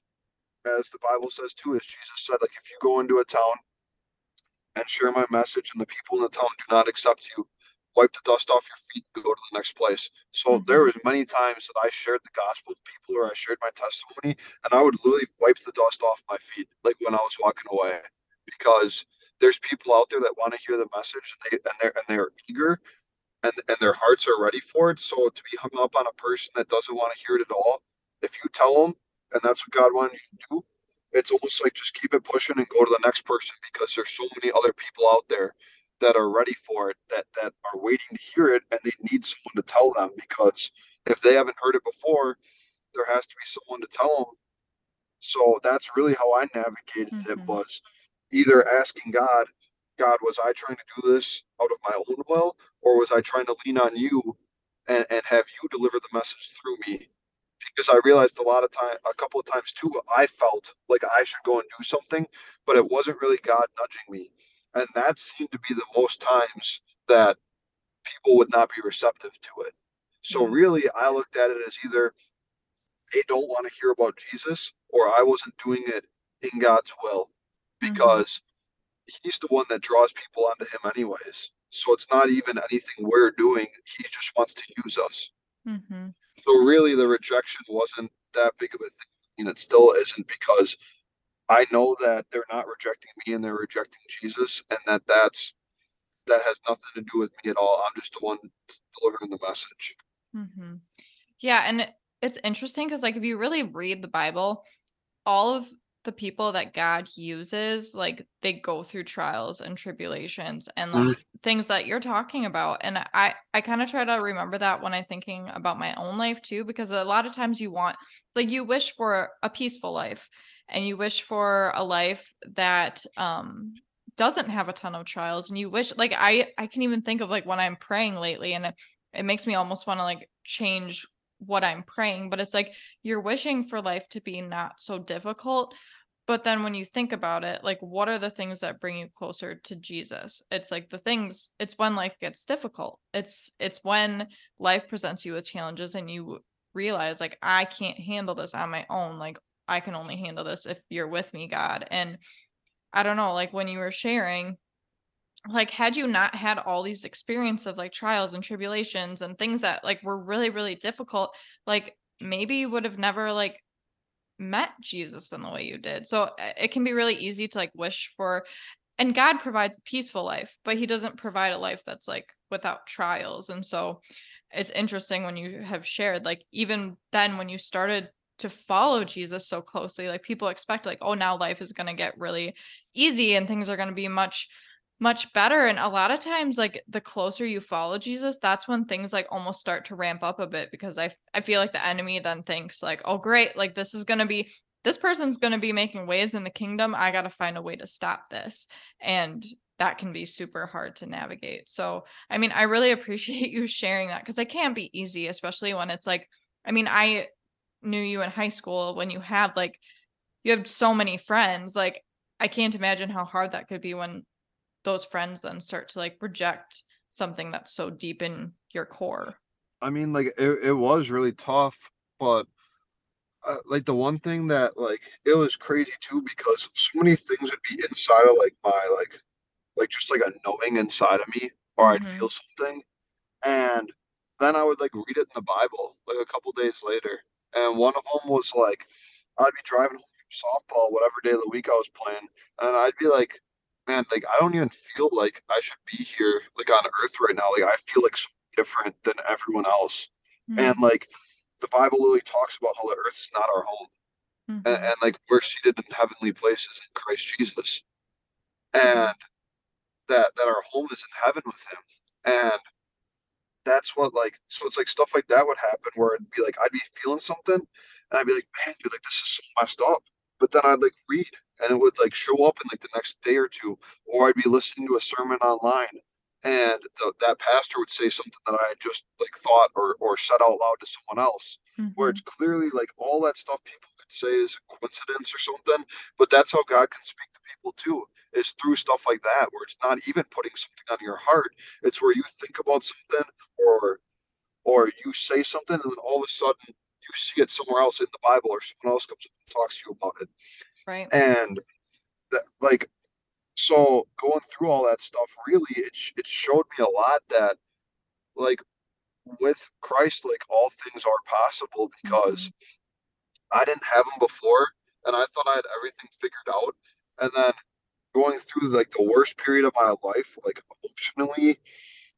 as the Bible says too, is Jesus said, like if you go into a town and share my message and the people in the town do not accept you, wipe the dust off your feet and go to the next place. So Mhm. there was many times that I shared the gospel with people or I shared my testimony and I would literally wipe the dust off my feet like when I was walking away because there's people out there that want to hear the message and they and they're and they're eager and and their hearts are ready for it. So to be hung up on a person that doesn't want to hear it at all, if you tell them and that's what God wanted you to do, it's almost like just keep it pushing and go to the next person because there's so many other people out there that are ready for it that that are waiting to hear it and they need someone to tell them because if they haven't heard it before there has to be someone to tell them so that's really how i navigated it Mhm. was either asking god god was i trying to do this out of my own will or was i trying to lean on you and, and have you deliver the message through me because I realized a lot of time, a couple of times too, I felt like I should go and do something, but it wasn't really God nudging me. And that seemed to be the most times that people would not be receptive to it. So really, I looked at it as either they don't want to hear about Jesus or I wasn't doing it in God's will Mhm. because he's the one that draws people onto him anyways. So it's not even anything we're doing. He just wants to use us. Mhm. So really, the rejection wasn't that big of a thing, and it still isn't because I know that they're not rejecting me and they're rejecting Jesus, and that that's that has nothing to do with me at all. I'm just the one delivering the message. Mhm. Yeah, and it's interesting because, like, if you really read the Bible, all of the people that God uses, like, they go through trials and tribulations and like Mhm. things that you're talking about. And I I kind of try to remember that when I'm thinking about my own life too, because a lot of times you want like you wish for a peaceful life and you wish for a life that um doesn't have a ton of trials and you wish like I I can even think of like when I'm praying lately and it, it makes me almost want to like change what I'm praying, but it's like you're wishing for life to be not so difficult. But then when you think about it, like what are the things that bring you closer to Jesus? It's like the things it's when life gets difficult. It's it's when life presents you with challenges and you realize like I can't handle this on my own. Like I can only handle this if you're with me, God. And I don't know, like when you were sharing, like had you not had all these experience of like trials and tribulations and things that like were really really difficult, like maybe you would have never like met Jesus in the way you did. So uh, it can be really easy to like wish for and God provides a peaceful life, but he doesn't provide a life that's like without trials. And so it's interesting when you have shared like even then when you started to follow Jesus so closely, like people expect like oh now life is going to get really easy and things are going to be much much better and a lot of times like the closer you follow Jesus that's when things like almost start to ramp up a bit because I I feel like the enemy then thinks like oh great like this is going to be this person's going to be making waves in the kingdom. I got to find a way to stop this. And that can be super hard to navigate. So, I mean, I really (laughs) appreciate you sharing that because it can't be easy, especially when it's like, I mean, I knew you in high school when you have like, you have so many friends. Like, I can't imagine how hard that could be when those friends then start to like reject something that's so deep in your core. I mean, like, it, it was really tough, but uh, like the one thing that like it was crazy too because so many things would be inside of like my like like just like a knowing inside of me or I'd Mhm. feel something and then I would like read it in the Bible like a couple days later and one of them was like I'd be driving home from softball whatever day of the week I was playing and I'd be like man like I don't even feel like I should be here like on earth right now. Like I feel like so different than everyone else. And Mhm. like the Bible literally talks about how the earth is not our home, and, Mhm. and like we're seated in heavenly places in Christ Jesus, and that that our home is in heaven with Him, and that's what like so it's like stuff like that would happen where it'd be like I'd be feeling something, and I'd be like, man, dude, like this is so messed up, but then I'd like read, and it would like show up in like the next day or two, or I'd be listening to a sermon online. And the, that pastor would say something that I had just like thought or, or said out loud to someone else, where mm-hmm. it's clearly like all that stuff people could say is a coincidence or something, but that's how God can speak to people too, is through stuff like that, where it's not even putting something on your heart. It's where you think about something or or you say something and then all of a sudden you see it somewhere else in the Bible or someone else comes up and talks to you about it. Right. And that like so going through all that stuff really it, it showed me a lot that like with Christ, like all things are possible because Mhm. I didn't have them before and I thought I had everything figured out. And then going through like the worst period of my life, like emotionally,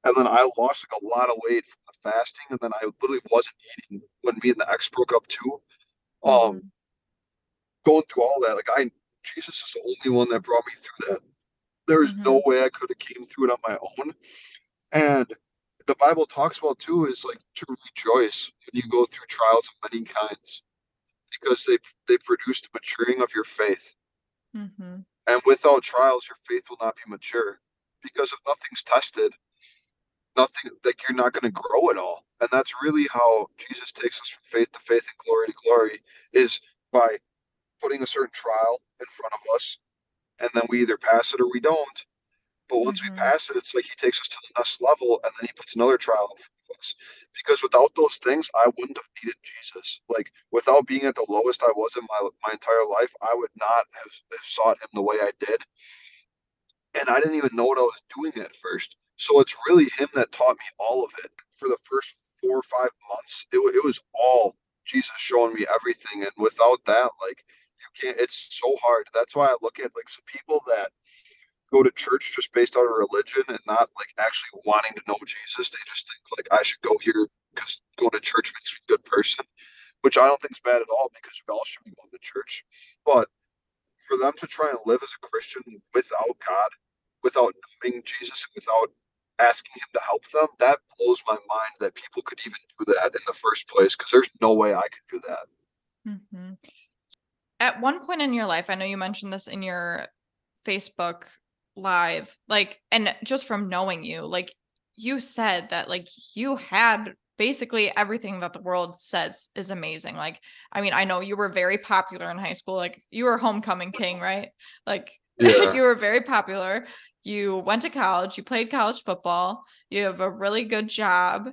and then I lost like a lot of weight from the fasting, and then I literally wasn't eating when me and the ex broke up too. Um, Mhm. Going through all that, like I, Jesus is the only one that brought me through that. There is no Mhm. way I could have came through it on my own. And the Bible talks about too is like to rejoice when you go through trials of many kinds because they they produce the maturing of your faith. Mm-hmm. And without trials, your faith will not be mature because if nothing's tested, nothing like you're not going to grow at all. And that's really how Jesus takes us from faith to faith and glory to glory is by putting a certain trial in front of us, and then we either pass it or we don't. But once we Mhm. pass it, it's like he takes us to the next level and then he puts another trial in front of us. Because without those things, I wouldn't have needed Jesus. Like without being at the lowest I was in my my entire life, I would not have, have sought him the way I did. And I didn't even know what I was doing at first. So it's really him that taught me all of it. For the first four or five months, it, it was all Jesus showing me everything. And without that, like you can't, it's so hard. That's why I look at like some people that go to church just based on religion and not like actually wanting to know Jesus. They just think like I should go here because going to church makes me a good person, which I don't think is bad at all because we all should be going to church. But for them to try and live as a Christian without God, without knowing Jesus, and without asking Him to help them, that blows my mind that people could even do that in the first place because there's no way I could do that. Mhm. At one point in your life, I know you mentioned this in your Facebook live, like, and just from knowing you, like, you said that, like, you had basically everything that the world says is amazing. Like, I mean, I know you were very popular in high school. Like, you were homecoming king, right? Like, (laughs) Yeah. you were very popular. You went to college, you played college football, you have a really good job.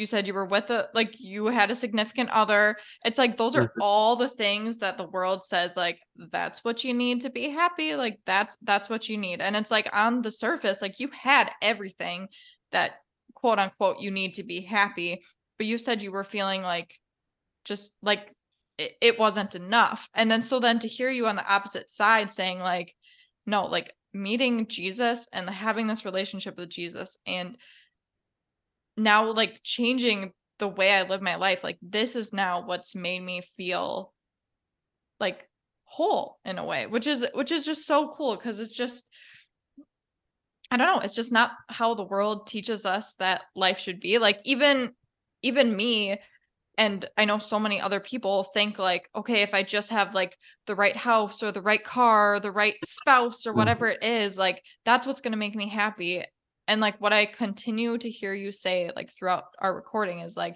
You said you were with a like you had a significant other. It's like those are Mhm. all the things that the world says like that's what you need to be happy. Like that's that's what you need. And it's like on the surface like you had everything that quote unquote you need to be happy, but you said you were feeling like just like it, it wasn't enough. And then so then to hear you on the opposite side saying like no, like meeting Jesus and having this relationship with Jesus and now like changing the way I live my life, like this is now what's made me feel like whole in a way, which is which is just so cool because it's just I don't know, it's just not how the world teaches us that life should be. Like even even me and I know so many other people think like, okay, if I just have like the right house or the right car, or the right spouse or whatever Mhm. it is, like that's what's going to make me happy. And like what I continue to hear you say like throughout our recording is like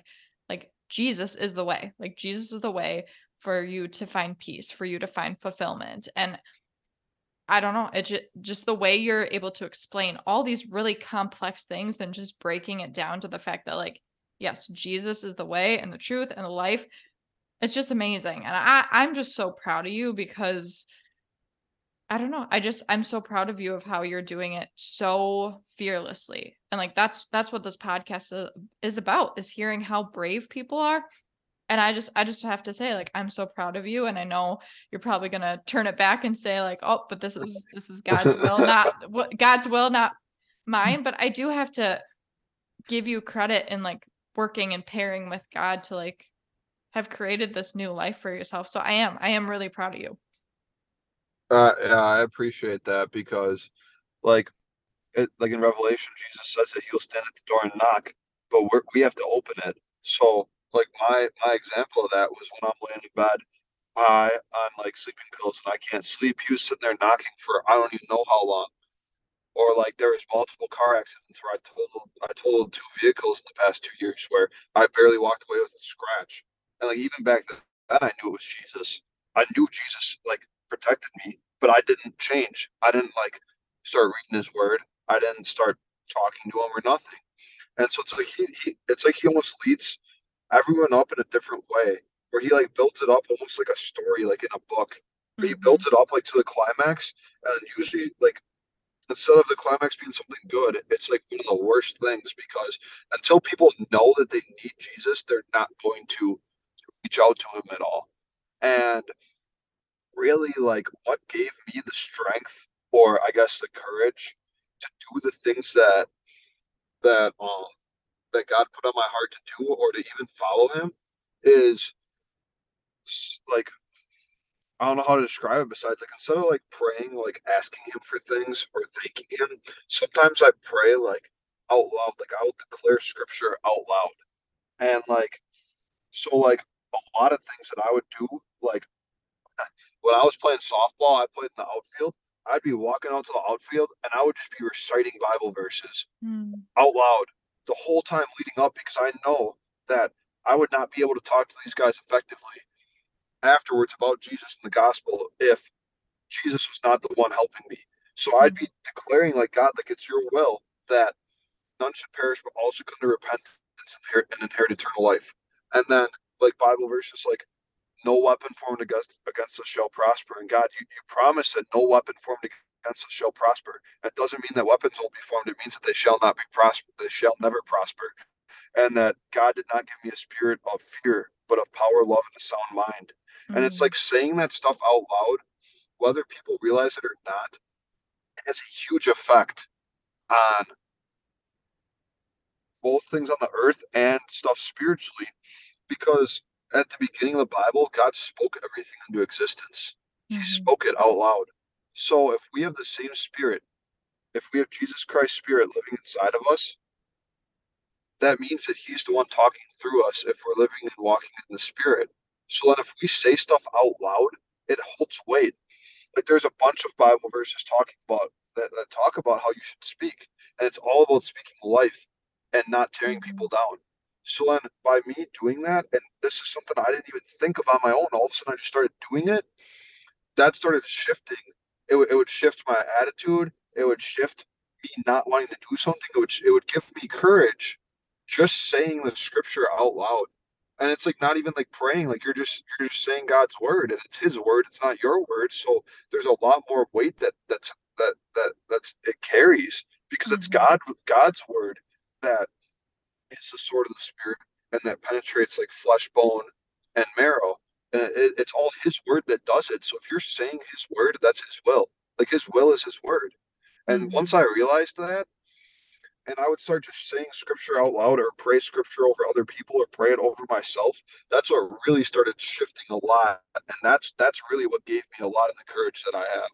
like Jesus is the way. Like Jesus is the way for you to find peace, for you to find fulfillment. And I don't know, it just just the way you're able to explain all these really complex things and just breaking it down to the fact that like yes, Jesus is the way and the truth and the life. It's just amazing. And I I'm just so proud of you because I don't know. I just I'm so proud of you of how you're doing it so fearlessly. And like that's that's what this podcast is, about is hearing how brave people are and I just I just have to say, like, I'm so proud of you, and I know you're probably gonna turn it back and say, like, "Oh, but this is this is God's will, not (laughs) what God's will, not mine." But I do have to give you credit in like working and pairing with God to like have created this new life for yourself. So I am I am really proud of you. Uh, yeah, I appreciate that because, like, it, like in Revelation, Jesus says that he'll stand at the door and knock, but we're, we have to open it. So, like my my example of that was when I'm laying in bed, I on like sleeping pills and I can't sleep. He was sitting there knocking for I don't even know how long. Or like there was multiple car accidents where I totaled I totaled two vehicles in the past two years where I barely walked away with a scratch. And like even back then, I knew it was Jesus. I knew Jesus like protected me, but I didn't change. I didn't like start reading His Word. I didn't start talking to Him or nothing. And so it's like he, he it's like he almost leads everyone up in a different way, where he like builds it up almost like a story, like in a book. But he mm-hmm. builds it up like to the climax, and usually like instead of the climax being something good, it's like one of the worst things because until people know that they need Jesus, they're not going to reach out to him at all. And really, like, what gave me the strength, or I guess the courage, to do the things that that um that God put on my heart to do, or to even follow Him, is like I don't know how to describe it besides like instead of like praying, like asking him for things or thanking him, sometimes I pray like out loud, like I will declare scripture out loud. And like so like a lot of things that I would do, like when I was playing softball, I played in the outfield. I'd be walking out to the outfield and I would just be reciting Bible verses Mm. out loud the whole time leading up because I know that I would not be able to talk to these guys effectively afterwards about Jesus and the gospel if Jesus was not the one helping me. So I'd be declaring, like, God, like it's your will that none should perish, but all should come to repentance and inherit, and inherit eternal life. And then, like, Bible verses like, no weapon formed against, against us shall prosper. And God, you, you promise that no weapon formed against us shall prosper. That doesn't mean that weapons won't be formed. It means that they shall not be prosper. They shall never prosper. And that God did not give me a spirit of fear, but of power, love, and a sound mind. And it's Mm. like saying that stuff out loud whether people realize it or not, has a huge effect on both things on the earth and stuff spiritually. Because at the beginning of the Bible, God spoke everything into existence. He Mhm. spoke it out loud. So if we have the same spirit, if we have Jesus Christ's spirit living inside of us, that means that he's the one talking through us if we're living and walking in the spirit. So then if we say stuff out loud, it holds weight. like there's a bunch of Bible verses talking about that, that talk about how you should speak, and it's all about speaking life and not tearing people Mhm. down. So then, by me doing that, and this is something I didn't even think of on my own, all of a sudden I just started doing it. That started shifting. It, would it would shift my attitude. It would shift me not wanting to do something. It would it would give me courage just saying the scripture out loud. And it's like not even like praying, like you're just you're just saying God's word and it's his word, it's not your word. So there's a lot more weight that that's that that that's it carries because mm-hmm. it's God God's word that is the sword of the spirit and that penetrates like flesh, bone, and marrow. And it, it's all His word that does it. So if you're saying His word, that's His will. Like His will is His word. And mm-hmm. once I realized that, and I would start just saying scripture out loud or pray scripture over other people or pray it over myself. That's what really started shifting a lot. And that's that's really what gave me a lot of the courage that I have.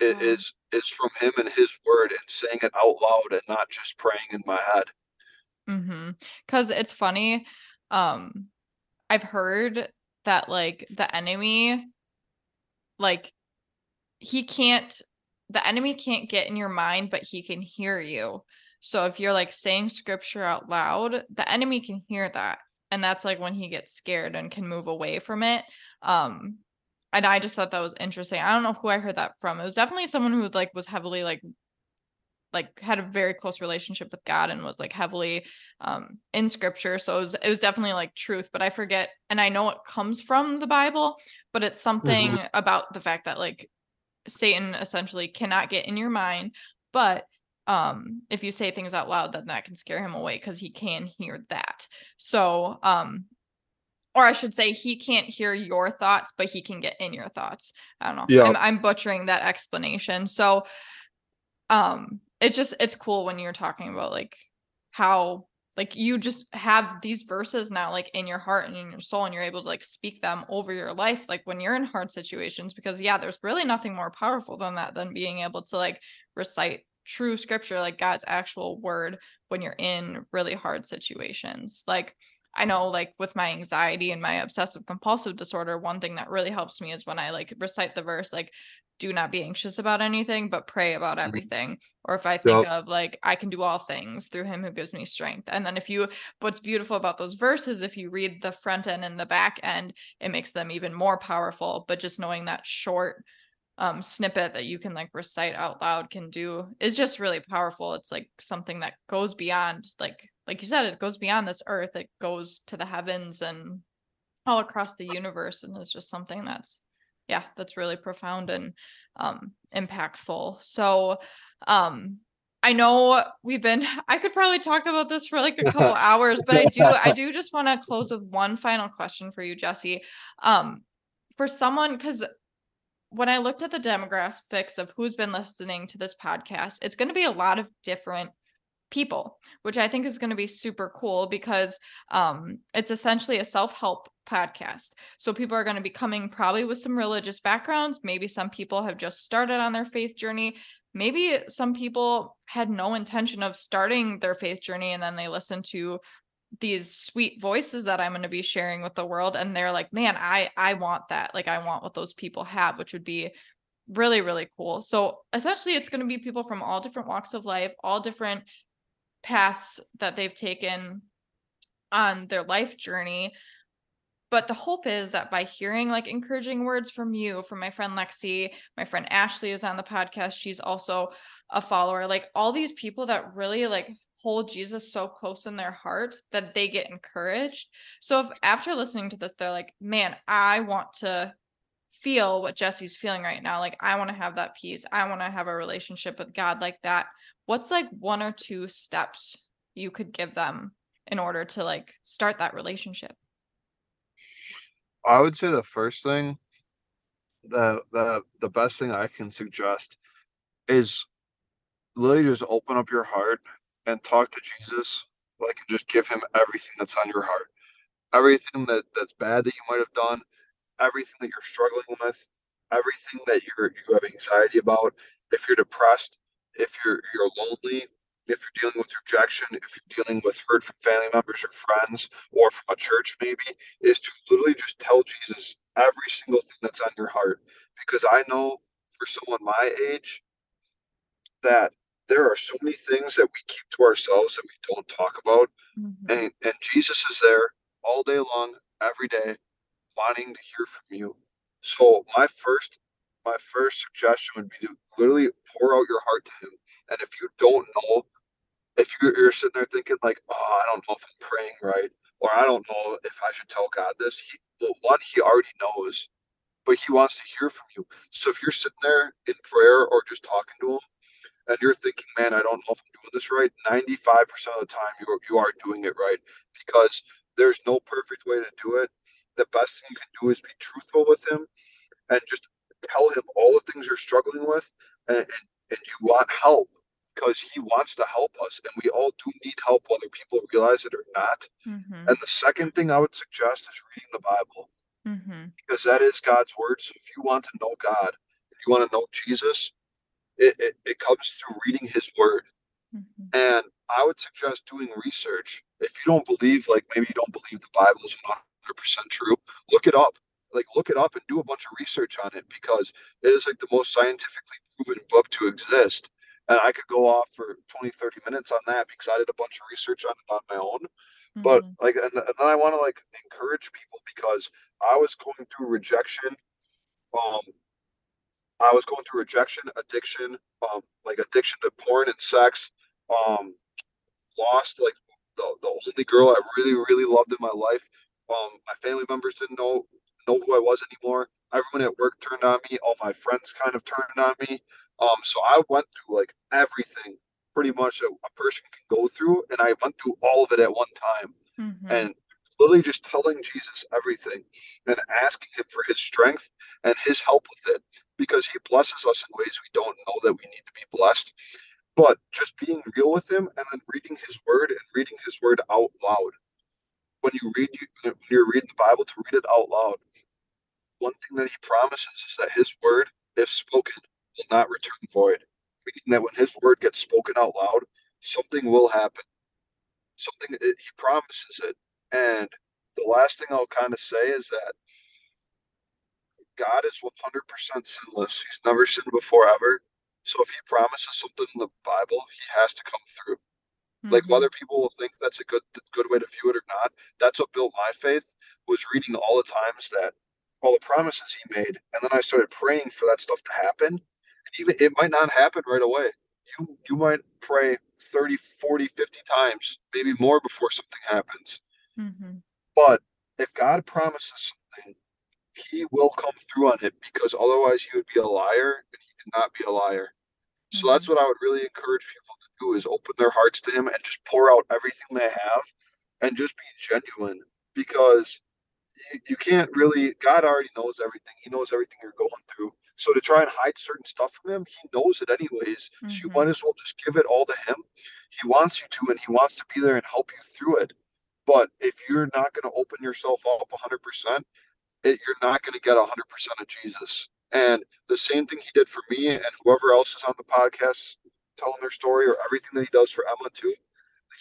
It mm-hmm. is is from him and his word and saying it out loud and not just praying in my head. Mm-hmm. Cause it's funny. Um, I've heard that like the enemy, like he can't the enemy can't get in your mind, but he can hear you. So if you're like saying scripture out loud, the enemy can hear that. And that's like when he gets scared and can move away from it. Um and I just thought that was interesting. I don't know who I heard that from. It was definitely someone who like was heavily like like had a very close relationship with God and was like heavily um in scripture. So it was it was definitely like truth, but I forget and I know it comes from the Bible, but it's something mm-hmm. about the fact that like Satan essentially cannot get in your mind, but um if you say things out loud then that can scare him away cuz he can hear that. So um or I should say he can't hear your thoughts, but he can get in your thoughts. I don't know. Yeah. I'm, I'm butchering that explanation. So um it's just it's cool when you're talking about like how like you just have these verses now like in your heart and in your soul and you're able to like speak them over your life like when you're in hard situations because yeah there's really nothing more powerful than that than being able to like recite true scripture like God's actual word when you're in really hard situations. Like I know like with my anxiety and my obsessive compulsive disorder one thing that really helps me is when I like recite the verse like do not be anxious about anything, but pray about mm-hmm. everything. Or if I think yep. of like, I can do all things through him who gives me strength. And then if you, what's beautiful about those verses, if you read the front end and the back end, it makes them even more powerful. But just knowing that short um, snippet that you can like recite out loud can do is just really powerful. It's like something that goes beyond, like, like you said, it goes beyond this earth, it goes to the heavens and all across the universe. And it's just something that's yeah, that's really profound and um, impactful. So, um, I know we've been (laughs) I could probably talk about this for like a (laughs) couple hours, but I do I (laughs) do just want to close with one final question for you, Jesse. Um, for someone cuz when I looked at the demographics of who's been listening to this podcast, it's going to be a lot of different people, which I think is going to be super cool because um, it's essentially a self help podcast. So people are going to be coming probably with some religious backgrounds. Maybe some people have just started on their faith journey. Maybe some people had no intention of starting their faith journey and then they listen to these sweet voices that I'm going to be sharing with the world and they're like, "Man, I I want that. Like I want what those people have," which would be really really cool. So essentially it's going to be people from all different walks of life, all different paths that they've taken on their life journey. But the hope is that by hearing like encouraging words from you from my friend lexi my friend ashley is on the podcast she's also a follower like all these people that really like hold jesus so close in their hearts that they get encouraged. So if after listening to this they're like man i want to feel what jesse's feeling right now like i want to have that peace i want to have a relationship with god like that what's like one or two steps you could give them in order to like start that relationship? I would say the first thing the the the best thing I can suggest is literally just open up your heart and talk to Jesus like just give him everything that's on your heart. Everything that that's bad that you might have done, everything that you're struggling with, everything that you're you have anxiety about. If you're depressed, if you're you're lonely, if you're dealing with rejection, if you're dealing with hurt from family members or friends or from a church maybe, is to literally just tell Jesus every single thing that's on your heart. Because I know for someone my age that there are so many things that we keep to ourselves that we don't talk about. Mm-hmm. And and Jesus is there all day long, every day, wanting to hear from you. So my first my first suggestion would be to literally pour out your heart to him. And if you don't know if you're, sitting there thinking like, oh, I don't know if I'm praying right, or I don't know if I should tell God this, he, well, one, he already knows, but he wants to hear from you. So if you're sitting there in prayer or just talking to him, and you're thinking, man, I don't know if I'm doing this right, 95% of the time you are, you are doing it right because there's no perfect way to do it. The best thing you can do is be truthful with him and just tell him all the things you're struggling with and, and, and you want help because he wants to help us and we all do need help whether people realize it or not mm-hmm. and the second thing i would suggest is reading the bible mm-hmm. because that is god's word so if you want to know god if you want to know jesus it, it, it comes through reading his word mm-hmm. and i would suggest doing research if you don't believe like maybe you don't believe the bible is 100% true. Look it up. Like look it up and do a bunch of research on it because it is like the most scientifically proven book to exist. And i could go off for 20 30 minutes on that because i did a bunch of research on it on my own. Mm-hmm. but like and, and then i want to like encourage people because i was going through rejection um i was going through rejection addiction um like addiction to porn and sex um lost like the, the only girl i really really loved in my life um my family members didn't know know who I was anymore. Everyone at work turned on me. All my friends kind of turned on me. Um, so I went through like everything pretty much a, a person can go through, and I went through all of it at one time. Mm-hmm. And literally just telling Jesus everything and asking him for his strength and his help with it because he blesses us in ways we don't know that we need to be blessed. But just being real with him and then reading his word and reading his word out loud. When you read, when you're reading the Bible, to read it out loud one thing that he promises is that his word, if spoken, will not return void. Meaning that when his word gets spoken out loud, something will happen. Something he promises it. And the last thing I'll kind of say is that God is 100% sinless. He's never sinned before ever. So if he promises something in the Bible, he has to come through. Mm-hmm. Like whether people will think that's a good good way to view it or not, that's what built my faith was reading all the times that all the promises he made. And then I started praying for that stuff to happen. And even it might not happen right away. You you might pray 30, 40, 50 times, maybe more before something happens. Mm-hmm. But if God promises something, he will come through on it because otherwise he would be a liar and he cannot be a liar. So mm-hmm. that's what I would really encourage people to do is open their hearts to him and just pour out everything they have and just be genuine because you, can't really god already knows everything. He knows everything you're going through. So to try and hide certain stuff from him he knows it anyways. Mm-hmm. so you might as well just give it all to him. He wants you to and he wants to be there and help you through it. But if you're not going to open yourself up 100% it, you're not going to get 100% of jesus. And the same thing he did for me and whoever else is on the podcast telling their story or everything that he does for emma too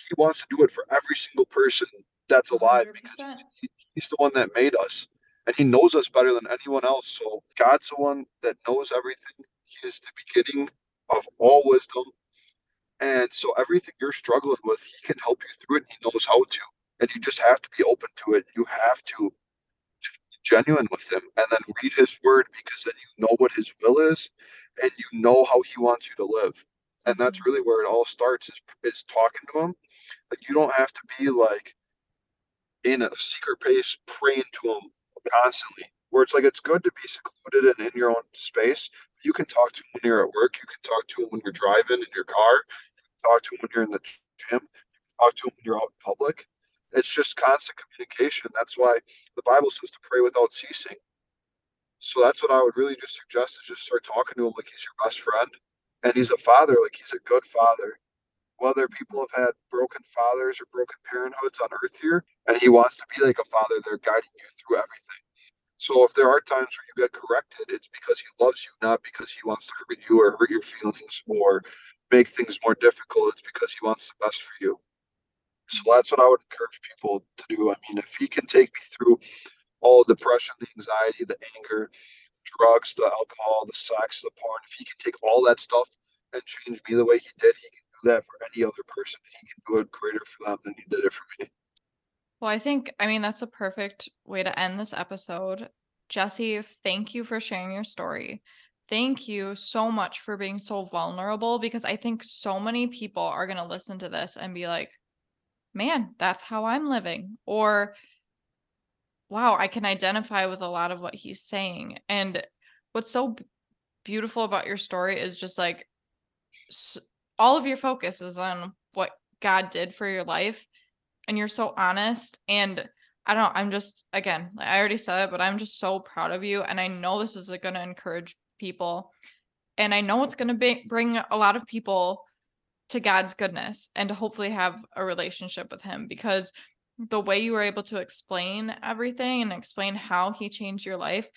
he wants to do it for every single person that's alive 100%. because he, He's the one that made us, and He knows us better than anyone else. So God's the one that knows everything. He is the beginning of all wisdom. And so everything you're struggling with, He can help you through it. And he knows how to. And you just have to be open to it. You have to be genuine with Him and then read His word because then you know what His will is and you know how He wants you to live. And that's really where it all starts is, is talking to Him. Like you don't have to be like, in a secret place praying to him constantly. Where it's like it's good to be secluded and in your own space. You can talk to him when you're at work. You can talk to him when you're driving in your car. You can talk to him when you're in the gym. You can talk to him when you're out in public. It's just constant communication. That's why the Bible says to pray without ceasing. So that's what I would really just suggest is just start talking to him like he's your best friend. And he's a father, like he's a good father whether people have had broken fathers or broken parenthoods on earth here, and he wants to be like a father there guiding you through everything. So if there are times where you get corrected, it's because he loves you, not because he wants to hurt you or hurt your feelings or make things more difficult. It's because he wants the best for you. So that's what I would encourage people to do. I mean, if he can take me through all the depression, the anxiety, the anger, drugs, the alcohol, the sex, the porn, if he can take all that stuff and change me the way he did, he can do that for any other person. He can do it greater for them than he did it for me. Well, I think, I mean, that's a perfect way to end this episode. Jesse, thank you for sharing your story. Thank you so much for being so vulnerable because I think so many people are going to listen to this and be like, man, that's how I'm living. Or, wow, I can identify with a lot of what he's saying. And what's so beautiful about your story is just like all of your focus is on what God did for your life. And you're so honest. And I don't I'm just, again, I already said it, but I'm just so proud of you. And I know this is going to encourage people. And I know it's going to bring a lot of people to God's goodness and to hopefully have a relationship with Him because the way you were able to explain everything and explain how He changed your life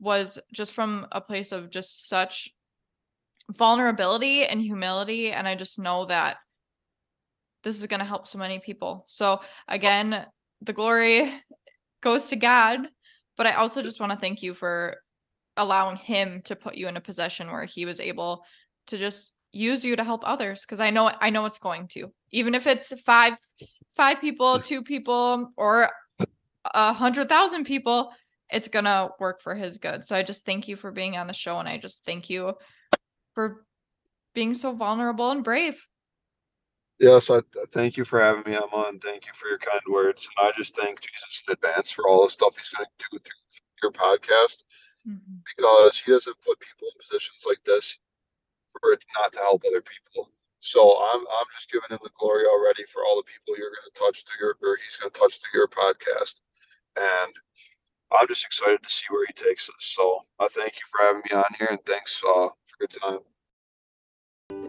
was just from a place of just such vulnerability and humility. And I just know that this is going to help so many people. So, again, the glory goes to God. But I also just want to thank you for allowing him to put you in a position where he was able to just use you to help others because i know i know it's going to. Even if it's five five people two people or a hundred thousand people it's gonna work for his good. So i just thank you for being on the show and i just thank you for being so vulnerable and brave. Yes i thank you for having me on thank you for your kind words. And i just thank jesus in advance for all the stuff he's going to do through your podcast mm-hmm. because he doesn't put people in positions like this for it not to help other people. So I'm I'm just giving him the glory already for all the people you're going to touch to your or he's going to touch to your podcast, and I'm just excited to see where he takes us. So I thank you for having me on here, and thanks uh, for your time.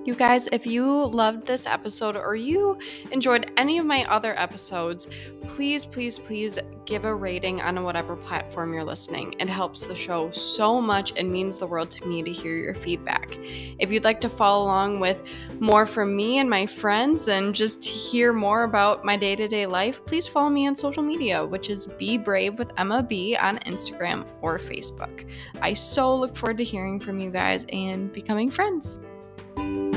You guys, if you loved this episode or you enjoyed any of my other episodes, please, please, please give a rating on whatever platform you're listening. It helps the show so much and means the world to me to hear your feedback. If you'd like to follow along with more from me and my friends and just hear more about my day to day life, please follow me on social media, which is Be Brave with Emma B on Instagram or Facebook. I so look forward to hearing from you guys and becoming friends thank you